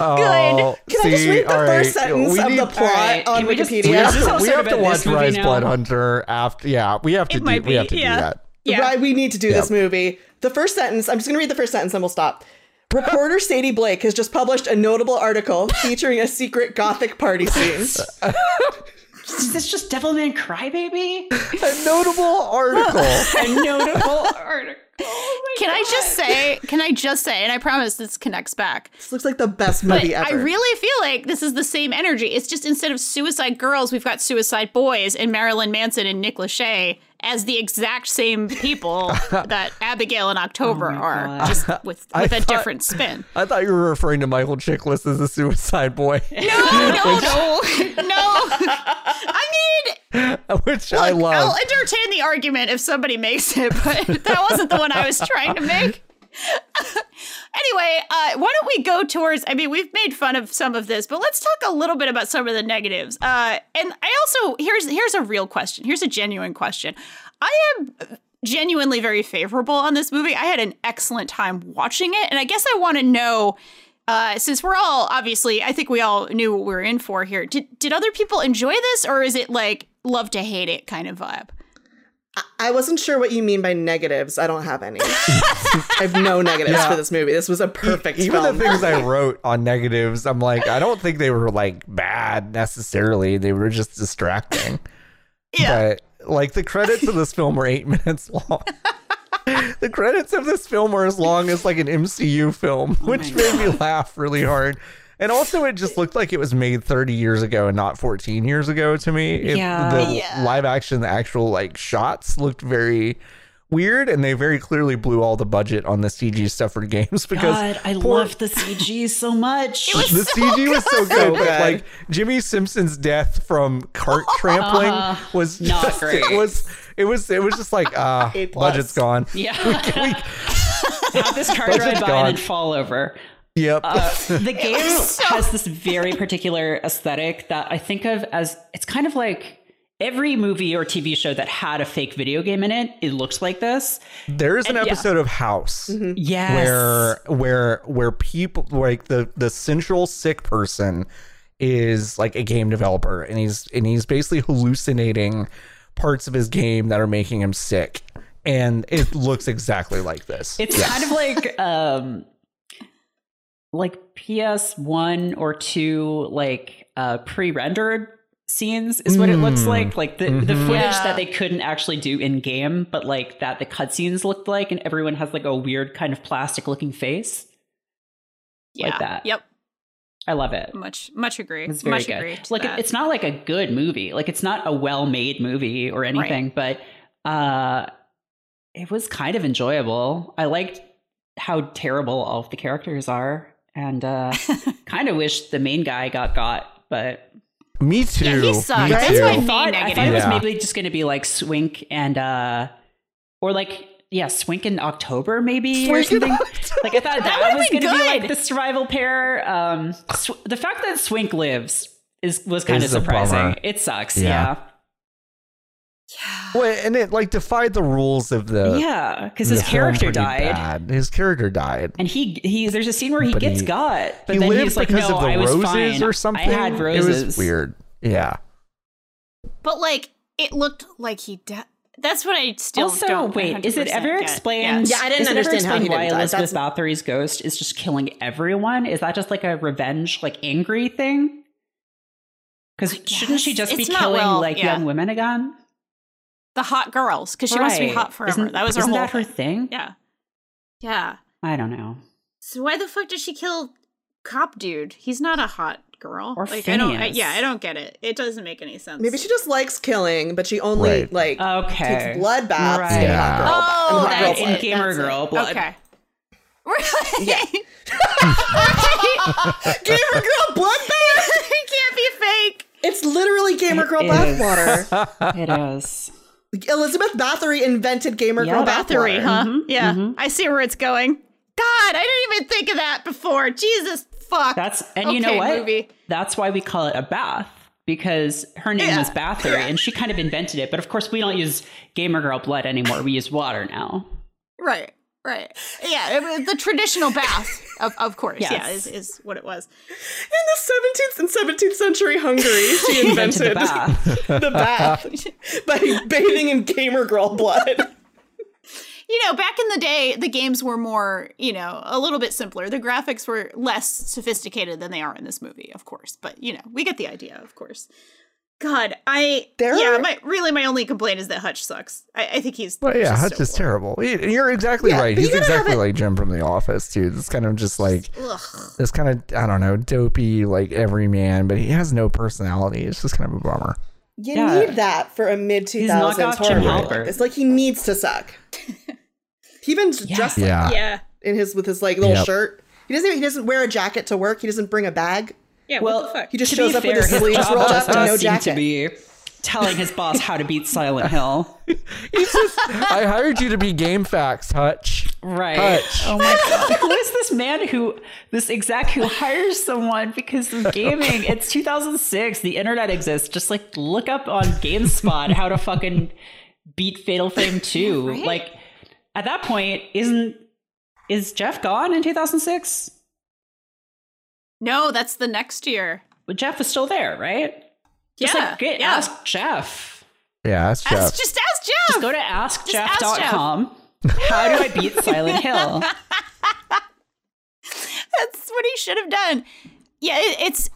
Good. Can I just read the all first right, sentence we of need- the plot Alright, on can we just- Wikipedia? We Is have this to, we have to watch Rise now? Blood Hunter after. Yeah, we have to It do. might We have to yeah. do that. Yeah. Right, we need to do Yep. this movie. The first sentence, I'm just going to read the first sentence and we'll stop. Reporter Sadie Blake has just published a notable article featuring a secret gothic party scene. Is this just Devilman Crybaby? A notable article. A notable article. Oh my Can I just say, can I just say, and I promise this connects back, This looks like the best but ever. I really feel like this is the same energy. It's just instead of suicide girls, we've got suicide boys and Marilyn Manson and Nick Lachey as the exact same people that Abigail and October oh my are, God. just with, with a thought- different spin. I thought you were referring to Michael Chiklis as a suicide boy, No, no, no, no. I mean, which I love. I'll entertain the argument if somebody makes it, but that wasn't the one I was trying to make. Anyway, uh, why don't we go towards? I mean, we've made fun of some of this, but let's talk a little bit about some of the negatives. Uh, and I also here's here's a real question. Here's a genuine question. I am genuinely very favorable on this movie. I had an excellent time watching it, and I guess I want to know. Uh, since we're all obviously, I think we all knew what we were in for here. Did did other people enjoy this, or is it like love to hate it kind of vibe? I wasn't sure what you mean by negatives. I don't have any. I have no negatives Yeah. for this movie. This was a perfect Even film. the things I wrote on negatives, I'm like, I don't think they were like bad necessarily. They were just distracting. Yeah. But like the credits of this film are eight minutes long. the credits of this film are as long as like an MCU film, oh which my made me laugh really hard. And also, it just looked like it was made 30 years ago and not 14 years ago to me. It, Yeah. The Yeah. live action, the actual like shots looked very weird, and they very clearly blew all the budget on the CG stuff for games because God, I poor- love the CG so much. the so CG was so good. good, So but like Jimmy Simpson's death from cart trampling was not just, great. It was it was it was just like ah, A plus. budget's gone. yeah. we Have this car Budget's drive by gone. and fall over. Yep. The game has this very particular aesthetic that I think of as it's kind of like every movie or TV show that had a fake video game in it. It looks like this. there is an yeah. episode of House Yes. where where where people like the the central sick person is like a game developer and he's and he's basically hallucinating parts of his game that are making him sick and it looks exactly like this It's Yes. kind of like um like PS1 or 2 like uh pre-rendered scenes is what it looks Mm. like. Like the, the Mhm. footage Yeah. that they couldn't actually do in game, but like that the cutscenes looked like and everyone has like a weird kind of plastic looking face. Yeah. Like that. Yep. I love it. Much much agree. It's very much good. agree. to Like that. it's not like a good movie. Like it's not a well-made movie or anything, but uh it was kind of enjoyable. I liked how terrible all of the characters are and uh kind of wish the main guy got got, but me too Yeah, he me sucked. That's too. my I main thought, I negative. thought it was Yeah. maybe just going to be like Swink and uh or like yeah, Swink in October maybe or Swink in something. Like I thought that, would've was going to be like the survival pair. Um, Sw- the fact that Swink lives is was kind of surprising. It sucks. Yeah. Yeah, Well, and it like defied the rules of the yeah, because his character died. bad. His character died. And he he there's a scene where he But gets he- got, but he then lived he's like, because "No, of the I was roses fine. or something. I had roses." It was weird. Yeah. but like it looked like he died. That's what I still Also, don't. wait, is it ever get. explained? Yeah, I didn't is it ever understand how he why didn't die. Elizabeth Bathory's ghost is just killing everyone? Is that just like a revenge, like angry thing? Because shouldn't she just be It's not killing well- like yeah. young women again? The hot girls because she wants to be hot forever. Isn't, that was her isn't whole that her thing. thing? Yeah, yeah. I don't know. So why the fuck did she kill cop dude? He's not a hot girl. Or like I don't. I, yeah, I don't get it. It doesn't make any sense. Maybe she just likes killing, but she only Right. like Okay. takes blood baths Right. in Yeah. hot girl, Oh, in hot girl that's in blood. it. gamer that's girl it. blood. Okay. Right. Yeah. Gamer girl blood bath. it can't be fake. It's literally gamer It girl is. bathwater. It is. Elizabeth Bathory invented gamer Yeah, girl Bathory, bathwater. huh? Mhm, Yeah. mhm. I see where it's going. God, I didn't even think of that before. Jesus fuck. That's and you know what? movie. That's why we call it a bath because her name Yeah. was Bathory and she kind of invented it. But of course, we don't use gamer girl blood anymore. We use water now. Right. Right. Yeah, the traditional bath, of, of course. Yeah, is, is what it was. In the 17th and 17th century Hungary, she Invented invented the bath. the bath by bathing in gamer girl blood. You know, back in the day, the games were more, you know, a little bit simpler. The graphics were less sophisticated than they are in this movie, of course. But, you know, we get the idea, of course. God, I. There yeah, are- my, really, my only complaint is that Hutch sucks. I, I think he's. Well, yeah, just Hutch so is boring. terrible. You're exactly Yeah, right. but you He's gotta have exactly it- like Jim from The Office, too. It's kind of just like Ugh. this kind of I don't know, dopey like every man, but he has no personality. It's just kind of a bummer. You Yeah. need that for a mid 2000s horror movie. It's like he needs to suck. he even dressed like Yeah. Yeah. in his with his like little Yep. shirt. He doesn't. He doesn't wear a jacket to work. He doesn't bring a bag. Yeah, Well, what the fuck? He just to shows up with fair, his his sleeves rolled just up and no jacket. to be telling his boss how to beat Silent Hill. He's just I hired you to be game facts, Hutch. Right. Hutch. Oh my god. who is this man who this exec who hires someone because of gaming? It's 2006. The internet exists. Just like look up on GameSpot how to fucking beat Fatal Frame 2. Right? Like at that point, isn't is Jeeves gone in 2006? No, that's the next year. But Jeeves is still there, right? Just yeah. like get yeah. ask Jeeves. Yeah, that's Jeeves. Ask, just ask Jeeves. Just go to ask askjeeves.com. How do I beat Silent Hill? That's what he should have done. Yeah, it, it's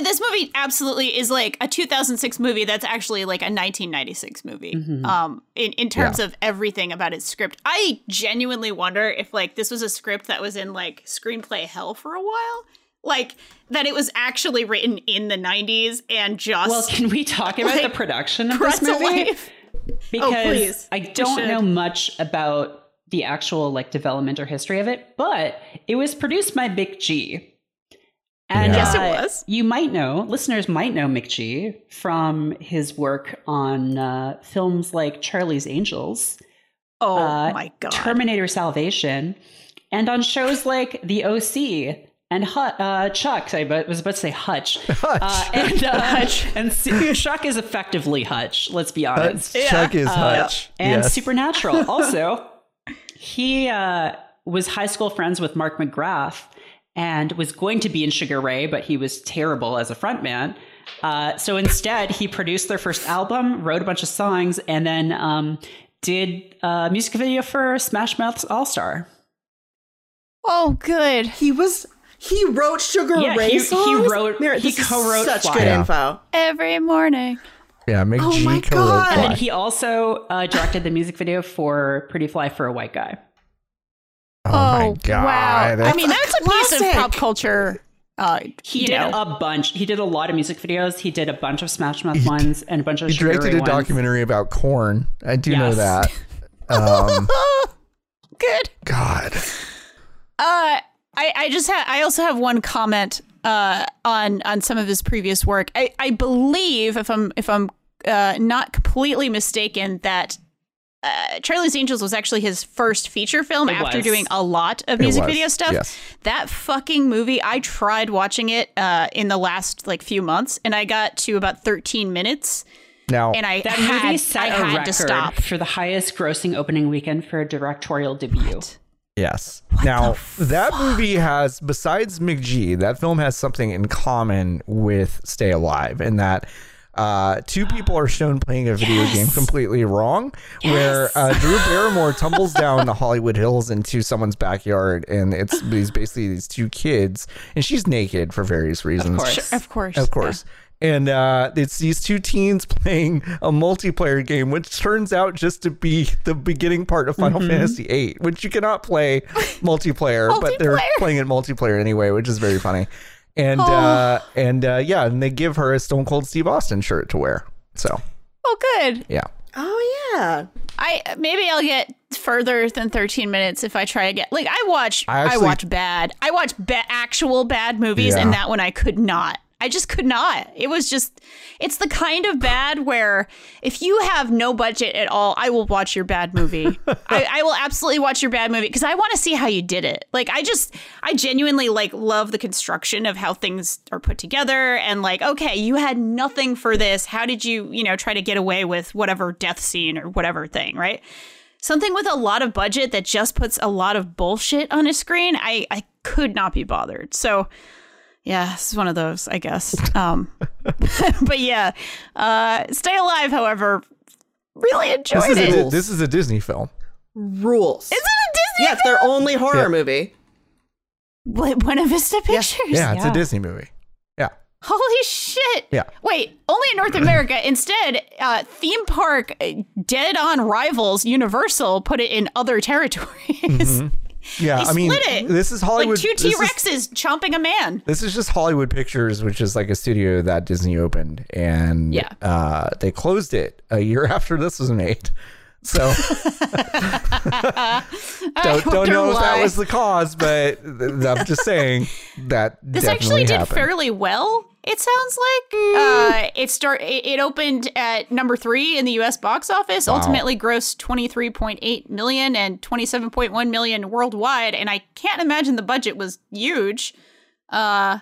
this movie absolutely is like a 2006 movie that's actually like a 1996 movie. Um, in in terms Yeah. of everything about its script, I genuinely wonder if like this was a script that was in like screenplay hell for a while, like that it was actually written in the 90s and just Well, can we talk about Like, the production of this press movie? away. because please. I don't know much about the actual like development or history of it, but it was produced by McG. And Yes, it uh, was. You might know, listeners might know McG from his work on uh, films like Charlie's Angels, Oh uh, my god. Terminator Salvation, and on shows like The OC and Hu- uh, Chuck. I was about to say Hutch. Hutch. Uh, and uh, and S- Chuck is effectively Hutch. Let's be honest. Hutch, Chuck is Uh, Hutch. and yes. Supernatural. Also, he uh, was high school friends with Mark McGrath and was going to be in Sugar Ray, but he was terrible as a frontman. Uh, so instead, he produced their first album, wrote a bunch of songs, and then um, did a music video for Smash Mouth's All Star. oh, good. He was he wrote Sugar Yeah, Ray he- he wrote- Merritt, he co-wrote such Fly. good Yeah. info. Every morning. yeah, Mick Oh G my co-wrote God. And then he also uh, directed the music video for Pretty Fly for a White Guy. Oh, my god. wow. I mean, that's a piece of pop culture. Uh, He did know. a bunch. He did a lot of music videos. He did a bunch of Smash Mouth ones and a bunch of Sugar. he Sugar directed Ray a ones. documentary about Korn. I do know that. Um, good. God. Uh, I, I just have I also have one comment uh, on on some of his previous work. I, I believe if I'm if I'm uh, not completely mistaken that uh, Charlie's Angels was actually his first feature film It after was. doing a lot of music video stuff. yes. That fucking movie, I tried watching it uh, in the last like few months, and I got to about 13 minutes, Now, and I That had, movie set I a had record to stop. for the highest grossing opening weekend for a directorial debut. Yes. now that movie has, besides McG, that film has something in common with Stay Alive, in that uh, two people are shown playing a video game completely wrong, where uh, Drew Barrymore tumbles down the Hollywood Hills into someone's backyard, and it's these basically these two kids, and she's naked for various reasons. course. Of course, Of course. And uh, it's these two teens playing a multiplayer game, which turns out just to be the beginning part of Final Mm-hmm. Fantasy VIII, which you cannot play multiplayer, but they're playing it multiplayer anyway, which is very funny. And Oh. uh, and uh, yeah, and they give her a Stone Cold Steve Austin shirt to wear. So Oh, good. yeah, Oh yeah. I maybe I'll get further than 13 minutes if I try again. Like I watch I I, watch bad. I watch ba- actual bad movies Yeah. and that one I could not. I just could not. It was just it's the kind of bad where if you have no budget at all, I will watch your bad movie. I, I will absolutely watch your bad movie because I want to see how you did it. Like I just I genuinely like love the construction of how things are put together and like okay, you had nothing for this. How did you, you know, try to get away with whatever death scene or whatever thing, right? something with a lot of budget that just puts a lot of bullshit on a screen, I, I could not be bothered. So, yeah, this is one of those, I guess. Um, but yeah, uh, Stay Alive, however, really this enjoyed is, it. a, this is a Disney film. Rules. Is it a Disney? yeah, it's their only horror Yeah. movie. Wait, Buena Vista Pictures? Yeah, it's Yeah. a Disney movie. Yeah, Holy shit. Yeah. Wait, only in North America. Instead, uh, theme park uh, dead on rivals Universal put it in other territories. Yeah. I mean, it. this is Hollywood. like two T is- Rexes chomping a man. This is just Hollywood Pictures, which is like a studio that Disney opened, and Yeah. uh, they closed it a year after this was made. So don't, don't know if that was the cause, but I'm just saying that This actually did happened. fairly well. It sounds like uh, it start. It, opened at number three in the U.S. box office. Ultimately, grossed twenty three point eight million and twenty seven point one million worldwide. And I can't imagine the budget was huge. Uh,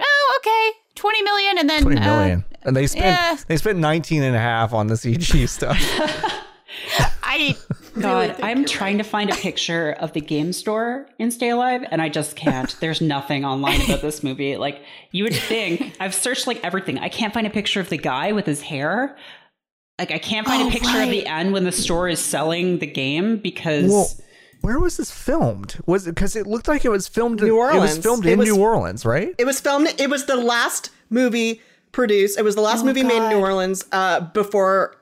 oh, okay, twenty million, and then 20 uh, and they spent yeah. they spent 19 and a half on the CG stuff. I God, I'm trying to find a picture of the game store in Stay Alive, and I just can't. There's nothing online about this movie. Like, you would think, I've searched like everything. I can't find a picture of the guy with his hair. Like, I can't find Oh, a picture of the end when the store is selling the game because. well, where was this filmed? Was it because it looked like it was filmed? In New Orleans. It was filmed It in was- New Orleans, right? It was filmed. It was the last movie produced. It was the last movie made in New Orleans uh, before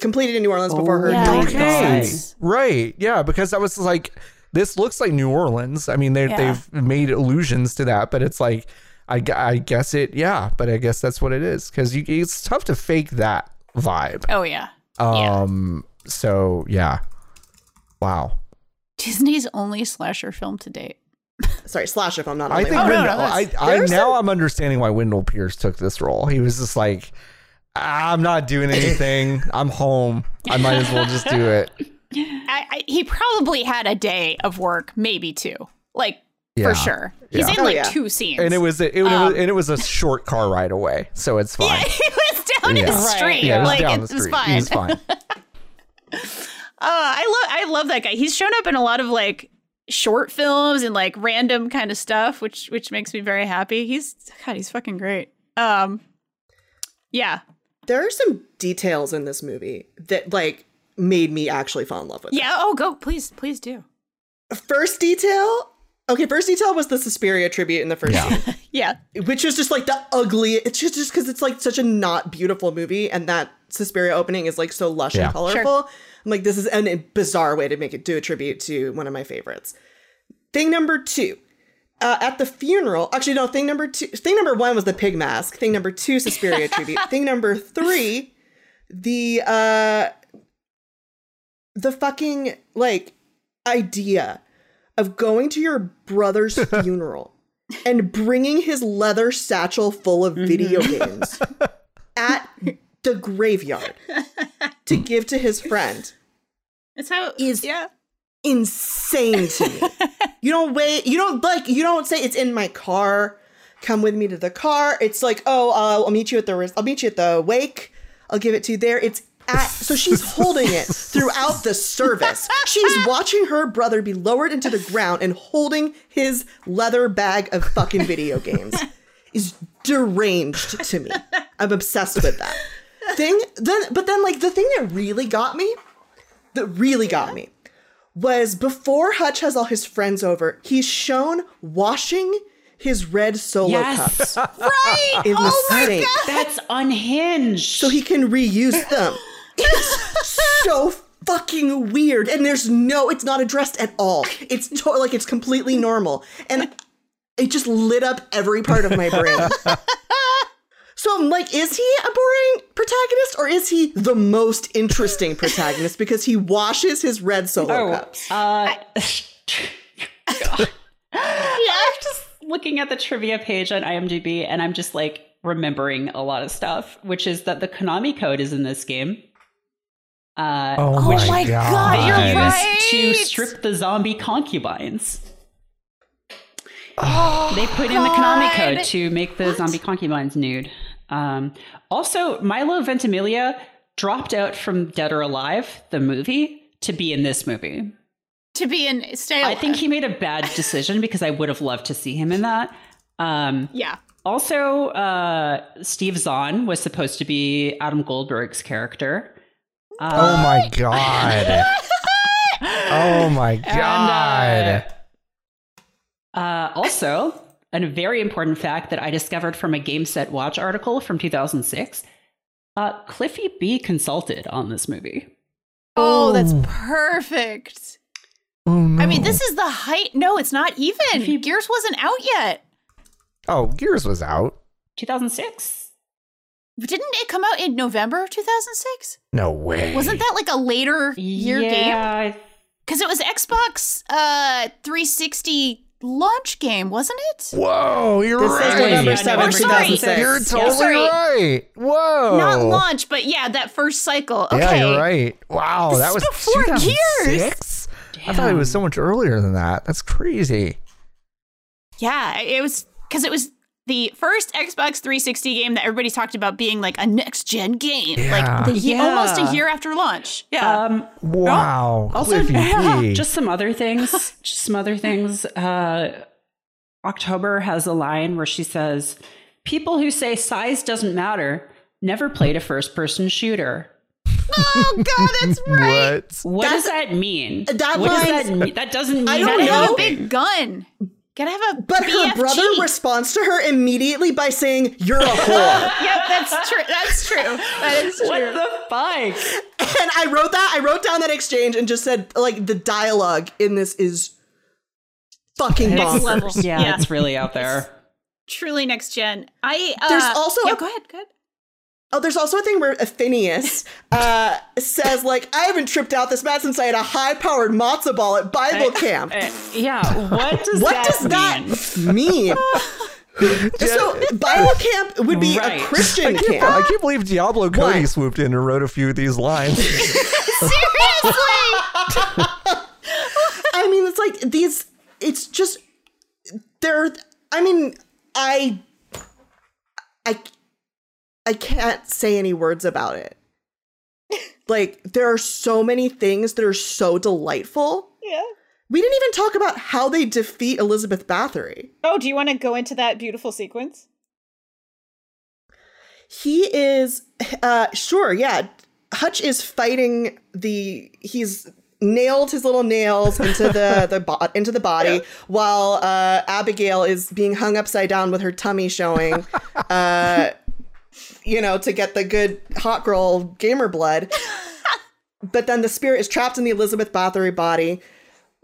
completed in New Orleans before her Yeah, okay. Right. Yeah, because I was like, this looks like New Orleans. I mean, they Yeah. they've made allusions to that, but it's like, I, I guess it, yeah, but I guess that's what it is because you, it's tough to fake that vibe. oh yeah, Um. So yeah. Wow. Disney's only slasher film to date. Sorry, slash if I'm not. I think one. no, Wendell, no, I, that's- I there's now I'm understanding why Wendell Pierce took this role. He was just like, I'm not doing anything. I'm home. I might as well just do it. I, I, he probably had a day of work, maybe two, like Yeah. for sure. He's Yeah. in Oh, like yeah. two scenes, And it was a, it, was Um, and it was a short car ride away, so it's fine. yeah, he was down Yeah. the Right. street. Yeah, it was like down it the street. fine. He was fine. Uh, I love I love that guy. He's shown up in a lot of like short films and like random kind of stuff, which which makes me very happy. He's God, he's fucking great. Um, yeah, There are some details in this movie that like made me actually fall in love with. it. yeah. Oh, go please, please do. First detail. Okay, first detail was the Suspiria tribute in the first Yeah. scene, Yeah, which is just like the ugly. It's just just because it's like such a not beautiful movie, and that Suspiria opening is like so lush Yeah. and colorful. I'm like, this is an, a bizarre way to make it do a tribute to one of my favorites. Thing number two. Uh, at the funeral, actually, no. Thing number two, thing number one was the pig mask. Thing number two, Suspiria tribute. Thing number three, the uh, the fucking like idea of going to your brother's funeral and bringing his leather satchel full of video games at the graveyard to give to his friend it's how Is- yeah. Insane to me. you don't wait. You don't like. You don't say it's in my car. Come with me to the car. It's like, oh, uh, I'll meet you at the. I'll meet you at the wake. I'll give it to you there. It's at. So she's holding it throughout the service. She's watching her brother be lowered into the ground and holding his leather bag of fucking video games. Is deranged to me. I'm obsessed with that thing. Then, but then, like the thing that really got me, that really got me, was before Hutch has all his friends over, he's shown washing his red solo Yes. cups Right. in the oh my sink god. That's unhinged. so he can reuse them. It's so fucking weird, and there's no, it's not addressed at all. It's to- like it's completely normal, and it just lit up every part of my brain. So I'm like, is he a boring protagonist or is he the most interesting protagonist because he washes his red solo Oh, cups? uh, God. I'm just looking at the trivia page on IMDb and I'm just like remembering a lot of stuff, which is that the Konami code is in this game. Uh, Oh, my, my god! God, you're used right. to strip the zombie concubines. Oh, They put in the Konami code to make the zombie concubines nude. Um, also, Milo Ventimiglia dropped out from Dead or Alive, the movie, to be in this movie. to be in stay. I think he made a bad decision because I would have loved to see him in that. Um, yeah. also, uh, Steve Zahn was supposed to be Adam Goldberg's character. Oh my god! oh my god! Uh, also, a very important fact that I discovered from a Game Set Watch article from 2006 uh, Cliffy B consulted on this movie. Oh, that's Oh. perfect. oh no! I mean, this is the height. No, it's not even. If Gears wasn't out yet. oh Gears was out. 2006? Didn't it come out in November 2006? No way. Wasn't that like a later year game? yeah, Because it was Xbox uh 360 launch game, wasn't it? Whoa! You're This right. is November Yeah, 7th, November 2006. You're totally Sorry. right. Whoa! Not launch, but yeah, that first cycle. Okay. Yeah, you're right. Wow, This that is was before Gears. 2006. I thought it was so much earlier than that. That's crazy. Yeah, it was because it was the first Xbox 360 game that everybody talked about being like a next gen game, Yeah. like the, ye- almost a year after launch. Yeah. Um, Wow. also, Cliffy B. just some other things. Just some other things. Uh, October has a line where she says, "People who say size doesn't matter never played a first-person shooter." oh God, that's right. what? What That's- does that mean? that what does that mean? That doesn't mean I don't Gotta have a big gun. Gotta have a But her brother responds to her immediately by saying, You're a whore. Yep, that's true. That's true. That is true. What the fuck? and I wrote that, I wrote down that exchange and just said, like, the dialogue in this is fucking Next bonkers. level. Yeah, Yeah. it's really out there. Truly next gen. I uh, There's also yeah, a- go ahead. Go ahead. Oh, there's also a thing where Phineas uh, says, like, I haven't tripped out this bad since I had a high powered matzo ball at Bible camp. Uh, yeah, what does what that does that mean? mean? so, Bible camp would be Right. a Christian I camp. I can't believe Diablo Cody What? swooped in and wrote a few of these lines. Seriously? I mean, it's like these. It's just they're. I mean, I, I, I can't say any words about it. Like there are so many things that are so delightful. yeah. We didn't even talk about how they defeat Elizabeth Bathory. Oh, do you want to go into that beautiful sequence? He is, uh, sure, yeah. Hutch is fighting the. He's nailed his little nails into the the bo- into the body while uh, Abigail is being hung upside down with her tummy showing. uh, you know, to get the good hot girl gamer blood. but then the spirit is trapped in the Elizabeth Bathory body.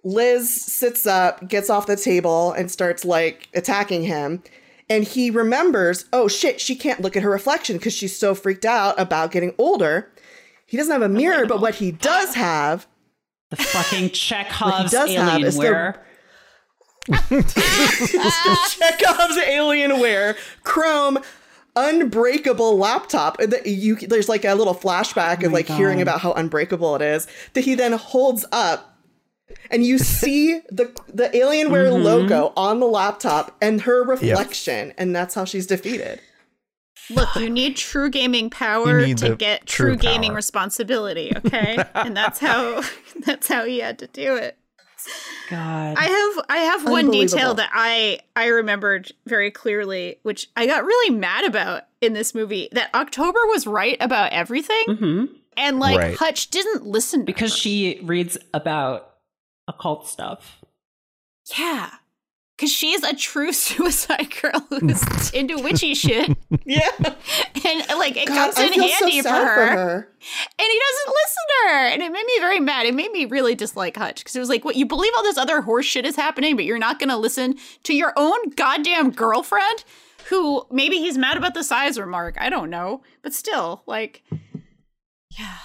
Liz sits up, gets off the table, and starts like attacking him. And he remembers, oh shit, she can't look at her reflection because she's so freaked out about getting older. He doesn't have a mirror, but what he does have, The fucking Chekhov's does have is the- Alienware. Chekhov's Alienware Chrome unbreakable laptop that you there's like a little flashback of my like hearing about how unbreakable it is that he then holds up and you see the the Alienware Mm-hmm. logo on the laptop and her reflection and that's how she's defeated. Look, you need true gaming power to get true true, gaming power. responsibility, okay? and that's how that's how he had to do it. God. I have I have one detail that I I remembered very clearly, which I got really mad about in this movie. That October was right about everything, hmm and like Right. Hutch didn't listen to Because her. she reads about occult stuff. yeah, because she's a true suicide girl who's into witchy shit, yeah, and like it God, comes in handy so for her. for her. and he doesn't listen to her. And it made me very mad. It made me really dislike hutch. Because it was like what you believe all this other horse shit is happening but you're not going to listen to your own goddamn girlfriend who maybe he's mad about the size remark? I don't know. But still like yeah.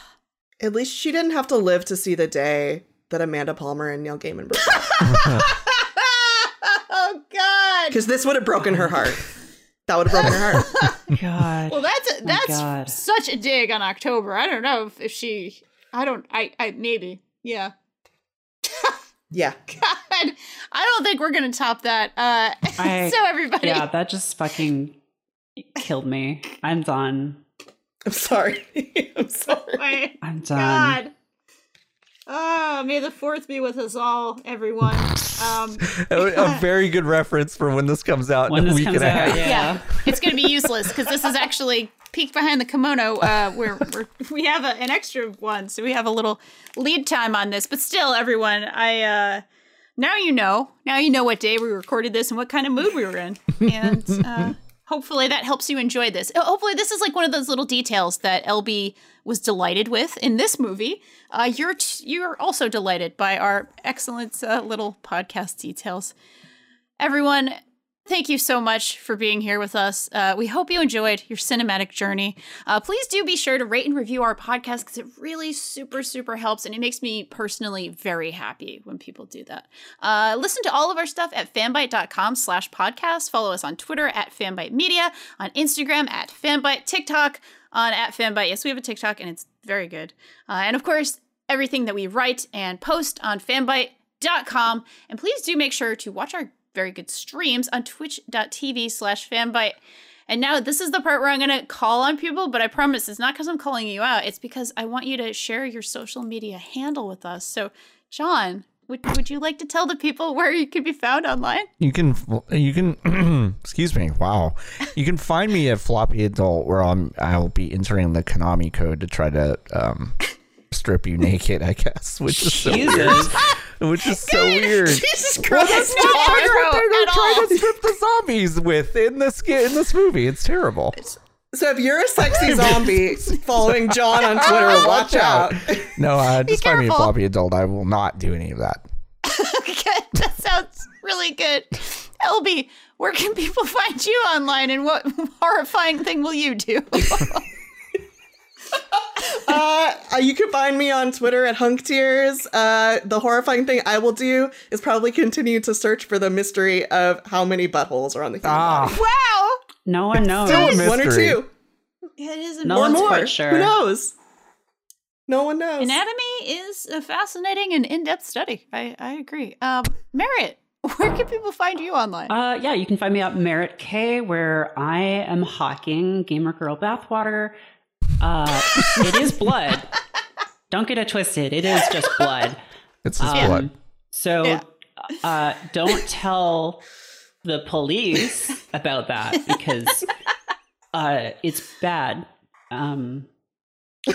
At least she didn't have to live to see the day that Amanda Palmer and Neil Gaiman broke up. oh god Because this would have broken her heart. That would have broken her heart. God. well that's my that's God. such a dig on october i don't know if, if she i don't i i maybe yeah Yeah. god i don't think we're gonna top that uh I- so everybody yeah, that just fucking killed me. I'm done. I'm sorry. I'm sorry. my I'm done. God. Oh, may the fourth be with us all, everyone. Um, a, a very good reference for when this comes out When in a week and a half. yeah. yeah, it's going to be useless because this is actually peeked behind the kimono. Uh, where we're, we have a, an extra one, so we have a little lead time on this. But still, everyone, I uh, now you know. Now you know what day we recorded this and what kind of mood we were in, and uh, hopefully that helps you enjoy this. Uh, Hopefully, this is like one of those little details that LB was delighted with in this movie. Uh, you're you're also delighted by our excellent uh, little podcast details. Everyone, thank you so much for being here with us. Uh, we hope you enjoyed your cinematic journey. Uh, please do be sure to rate and review our podcast because it really super, super helps. And it makes me personally very happy when people do that. Uh, listen to all of our stuff at fanbyte.com slash podcast. Follow us on Twitter at fanbyte media, on Instagram at fanbyte, TikTok on at fanbyte. Yes, we have a TikTok and it's very good. Uh, and of course, everything that we write and post on fanbyte.com. And please do make sure to watch our very good streams on twitch.tv slash fanbyte. And now this is the part where I'm going to call on people, but I promise it's not because I'm calling you out. It's because I want you to share your social media handle with us. So, John, would, would you like to tell the people where you can be found online? You can, you can, excuse me. Wow, you can find me at Floppy Adult, where I'm. I'll be entering the Konami code to try to um, strip you naked. I guess, which is so weird. Jesus. Which is so weird. Jesus Christ. That's not That's what they're trying all. to strip the zombies with in this in this movie. It's terrible. So if you're a sexy zombie following John on Twitter, watch out. No, uh, just find me at careful. Floppy Adult. I will not do any of that. good. That sounds really good. LB, where can people find you online and what horrifying thing will you do? Uh, you can find me on Twitter at Hunktears. Uh, the horrifying thing I will do is probably continue to search for the mystery of how many buttholes are on the human body. Ah, Wow. No one knows. Still a mystery. One or two, It is a No or one's more. quite sure. Who knows? No one knows. Anatomy is a fascinating and in-depth study. I, I agree. Um, Merritt, where can people find you online? Uh, yeah, you can find me at Merritt K, where I am hawking Gamer Girl bathwater. Uh, it is blood. Don't get it twisted. It is just blood. it's his Um, blood. So Yeah. uh, don't tell the police about that because uh, it's bad. Um,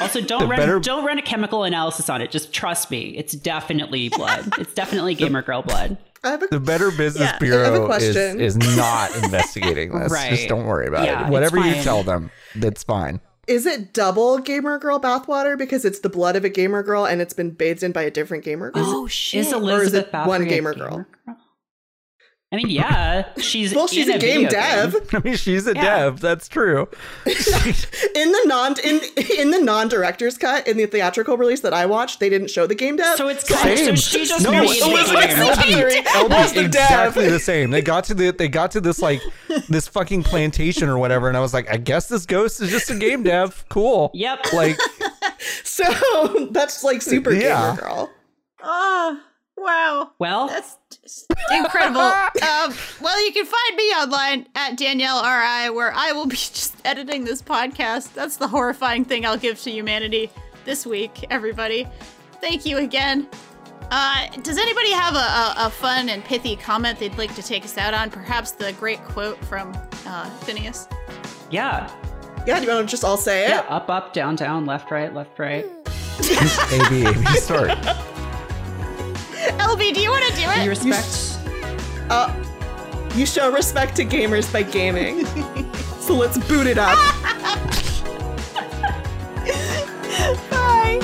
also, don't The run better- don't run a chemical analysis on it. Just trust me, it's definitely blood. it's definitely gamer girl blood. I have a The Better Business Yeah, I have a Bureau is, is not investigating this. Right. Just don't worry about Yeah, it. Whatever you tell them, that's fine. Is it double gamer girl bathwater because it's the blood of a gamer girl and it's been bathed in by a different gamer girl? oh shit! Is Elizabeth it one Bathory a gamer girl? I mean, yeah, she's well, she's in a game video dev I mean, she's a Yeah. dev. That's true. in the non in in the non director's cut in the theatrical release that I watched. They didn't show the game dev. So it's kind of so Same. she just No, made it was like game. Bathory LB, the exactly dev. the same. They got to the they got to this like this fucking plantation or whatever, and I was like, I guess this ghost is just a game dev. Cool. Yep. Like, So that's like super Yeah. gamer girl. Ah, oh, wow. Well, That's just incredible. um, well, you can find me online at Danielle RI, where I will be just editing this podcast. That's the horrifying thing I'll give to humanity this week, everybody. Thank you again. Uh, does anybody have a, a, a fun and pithy comment they'd like to take us out on? Perhaps the great quote from uh, Phineas. yeah, Yeah, do you want to just all say it? yeah, up, up, down, down, left, right, left, right. A B A B start. LB, do you want to do it? You respect. You, uh, you show respect to gamers by gaming. so let's boot it up. Bye.